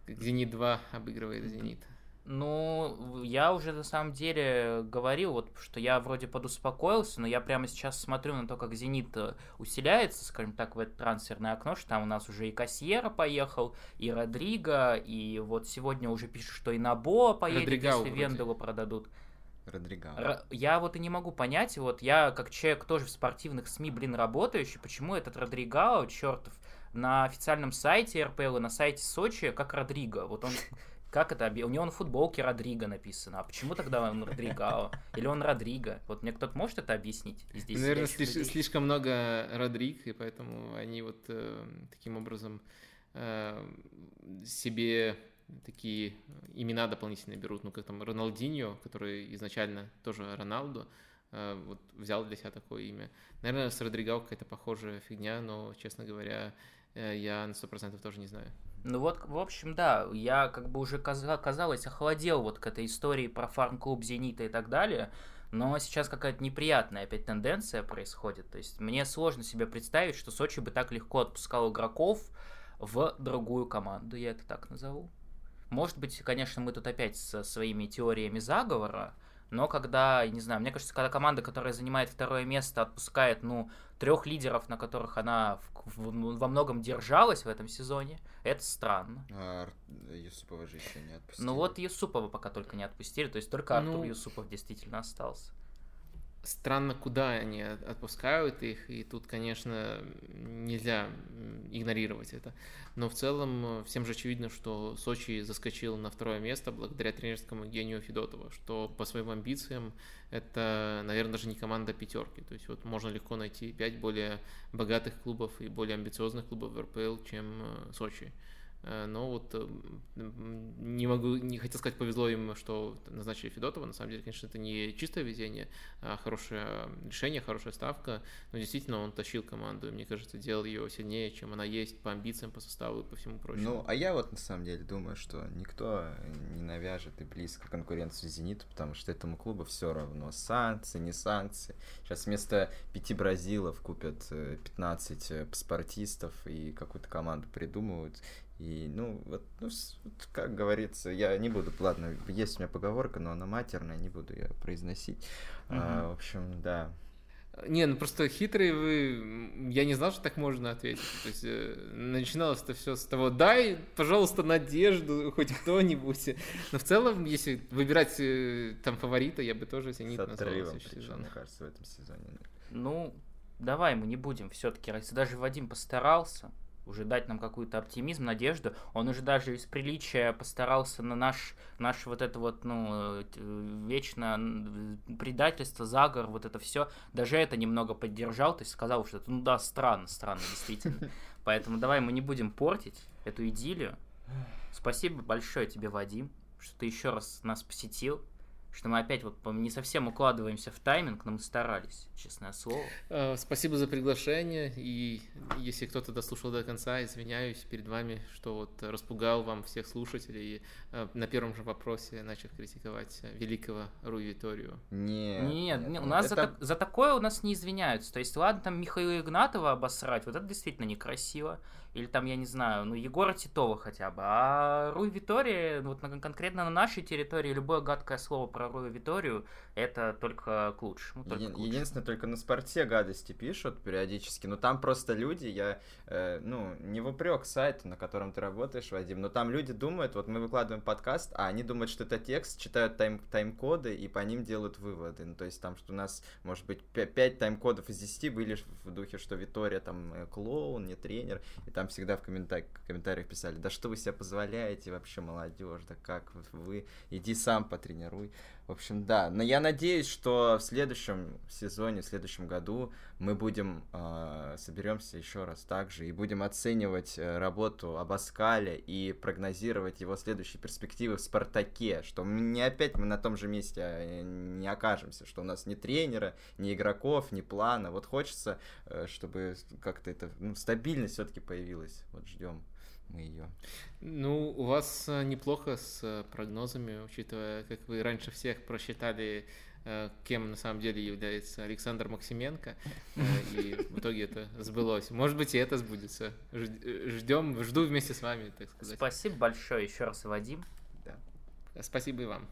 «Зенит-2» обыгрывает «Зенит». Ну, я уже на самом деле говорил, вот, что я вроде подуспокоился, но я прямо сейчас смотрю на то, как «Зенит» э, усиляется, скажем так, в это трансферное окно, что там у нас уже и Кассиера поехал, и Родриго, и вот сегодня уже пишут, что и Набо поедет, Родригау если Венделу продадут. Родрига. Я вот и не могу понять, вот я как человек тоже в спортивных СМИ, блин, работающий, почему этот Родригао, чертов, на официальном сайте РПЛ и на сайте Сочи, как Родриго. Вот он Как это? У него на футболке Родриго написано. А почему тогда он Родригао? Или он Родриго? Вот мне кто-то может это объяснить? Здесь Наверное, слиш- слишком много Родриг, и поэтому они вот э, таким образом э, себе такие имена дополнительные берут, ну как там Роналдиньо, который изначально тоже Роналду, э, вот взял для себя такое имя. Наверное, с Родригао какая-то похожая фигня, но, честно говоря, э, я на сто процентов тоже не знаю. Ну вот, в общем, да, я как бы уже, казалось, охладел вот к этой истории про фарм-клуб «Зенита» и так далее, но сейчас какая-то неприятная опять тенденция происходит. То есть мне сложно себе представить, что Сочи бы так легко отпускал игроков в другую команду, я это так назову. Может быть, конечно, мы тут опять со своими теориями заговора, но когда, не знаю, мне кажется, когда команда, которая занимает второе место, отпускает, ну, трех лидеров, на которых она в, в, во многом держалась в этом сезоне, это странно. А Юсупова же еще не отпустили. Ну вот Юсупова пока только не отпустили, то есть только Артур ну... Юсупов действительно остался странно, куда они отпускают их, и тут, конечно, нельзя игнорировать это. Но в целом э, всем же очевидно, что Сочи заскочил на второе место благодаря тренерскому гению Федотова, что по своим амбициям это, наверное, даже не команда пятерки. То есть вот можно легко найти пять более богатых клубов и более амбициозных клубов в РПЛ, чем э, Сочи. Э, но вот э, не могу, не хотел сказать, повезло им, что назначили Федотова. На самом деле, конечно, это не чистое везение, а хорошее решение, хорошая ставка. Но действительно, он тащил команду, и мне кажется, делал ее сильнее, чем она есть по амбициям, по составу и по всему прочему. Ну, а я вот на самом деле думаю, что никто не навяжет и близко конкуренцию Зениту, потому что этому клубу все равно санкции, не санкции. Сейчас вместо пяти бразилов купят 15 э, спортистов и какую-то команду придумывают. И, ну, вот, ну, вот, как говорится, я не буду, ладно, есть у меня поговорка, но она матерная, не буду ее произносить. Угу. А, в общем, да. Не, ну просто хитрые вы... Я не знал, что так можно ответить. То есть э, начиналось это все с того, дай, пожалуйста, надежду хоть кто-нибудь. Но в целом, если выбирать э, там фаворита, я бы тоже Зенит назвал. Причем, мне кажется, в этом сезоне. Ну, давай мы не будем все-таки, если даже Вадим постарался, уже дать нам какую-то оптимизм, надежду. Он уже даже из приличия постарался на наш, наш вот это вот, ну, э, вечно предательство, заговор, вот это все, даже это немного поддержал, то есть сказал, что это, ну да, странно, странно, действительно. [laughs] Поэтому давай мы не будем портить эту идиллию. Спасибо большое тебе, Вадим, что ты еще раз нас посетил что мы опять вот не совсем укладываемся в тайминг, но мы старались, честное слово. Э, спасибо за приглашение, и если кто-то дослушал до конца, извиняюсь перед вами, что вот распугал вам всех слушателей и э, на первом же вопросе начал критиковать великого Руи Виторию. Нет, нет, нет у нас это... за, за такое у нас не извиняются. То есть, ладно, там Михаила Игнатова обосрать, вот это действительно некрасиво или там, я не знаю, ну, Егора Титова хотя бы. А Руй Витория, вот на, конкретно на нашей территории, любое гадкое слово про Руя Виторию, это только к лучшему. Только Еди- к лучшему. Единственное, только на спорте гадости пишут периодически, но там просто люди, я, э, ну, не в упрек сайту, на котором ты работаешь, Вадим, но там люди думают, вот мы выкладываем подкаст, а они думают, что это текст, читают тайм- тайм-коды и по ним делают выводы. Ну, то есть там, что у нас, может быть, 5 тайм-кодов из 10 были в духе, что Витория там э, клоун, не тренер, и там всегда в комментариях, комментариях писали, да что вы себе позволяете вообще, молодежь, да как вы, иди сам потренируй. В общем, да, но я надеюсь, что в следующем сезоне, в следующем году мы будем, э, соберемся еще раз также и будем оценивать э, работу Абаскаля и прогнозировать его следующие перспективы в Спартаке, что не опять мы на том же месте а, не окажемся, что у нас ни тренера, ни игроков, ни плана. Вот хочется, э, чтобы как-то это ну, стабильность все-таки появилась. Вот ждем мы ее. Ну, у вас э, неплохо с э, прогнозами, учитывая, как вы раньше всех просчитали, э, кем на самом деле является Александр Максименко, и в итоге это сбылось. Может быть, и это сбудется. Ждем, жду вместе с вами, так сказать. Спасибо большое еще раз, Вадим. Да. Спасибо и вам.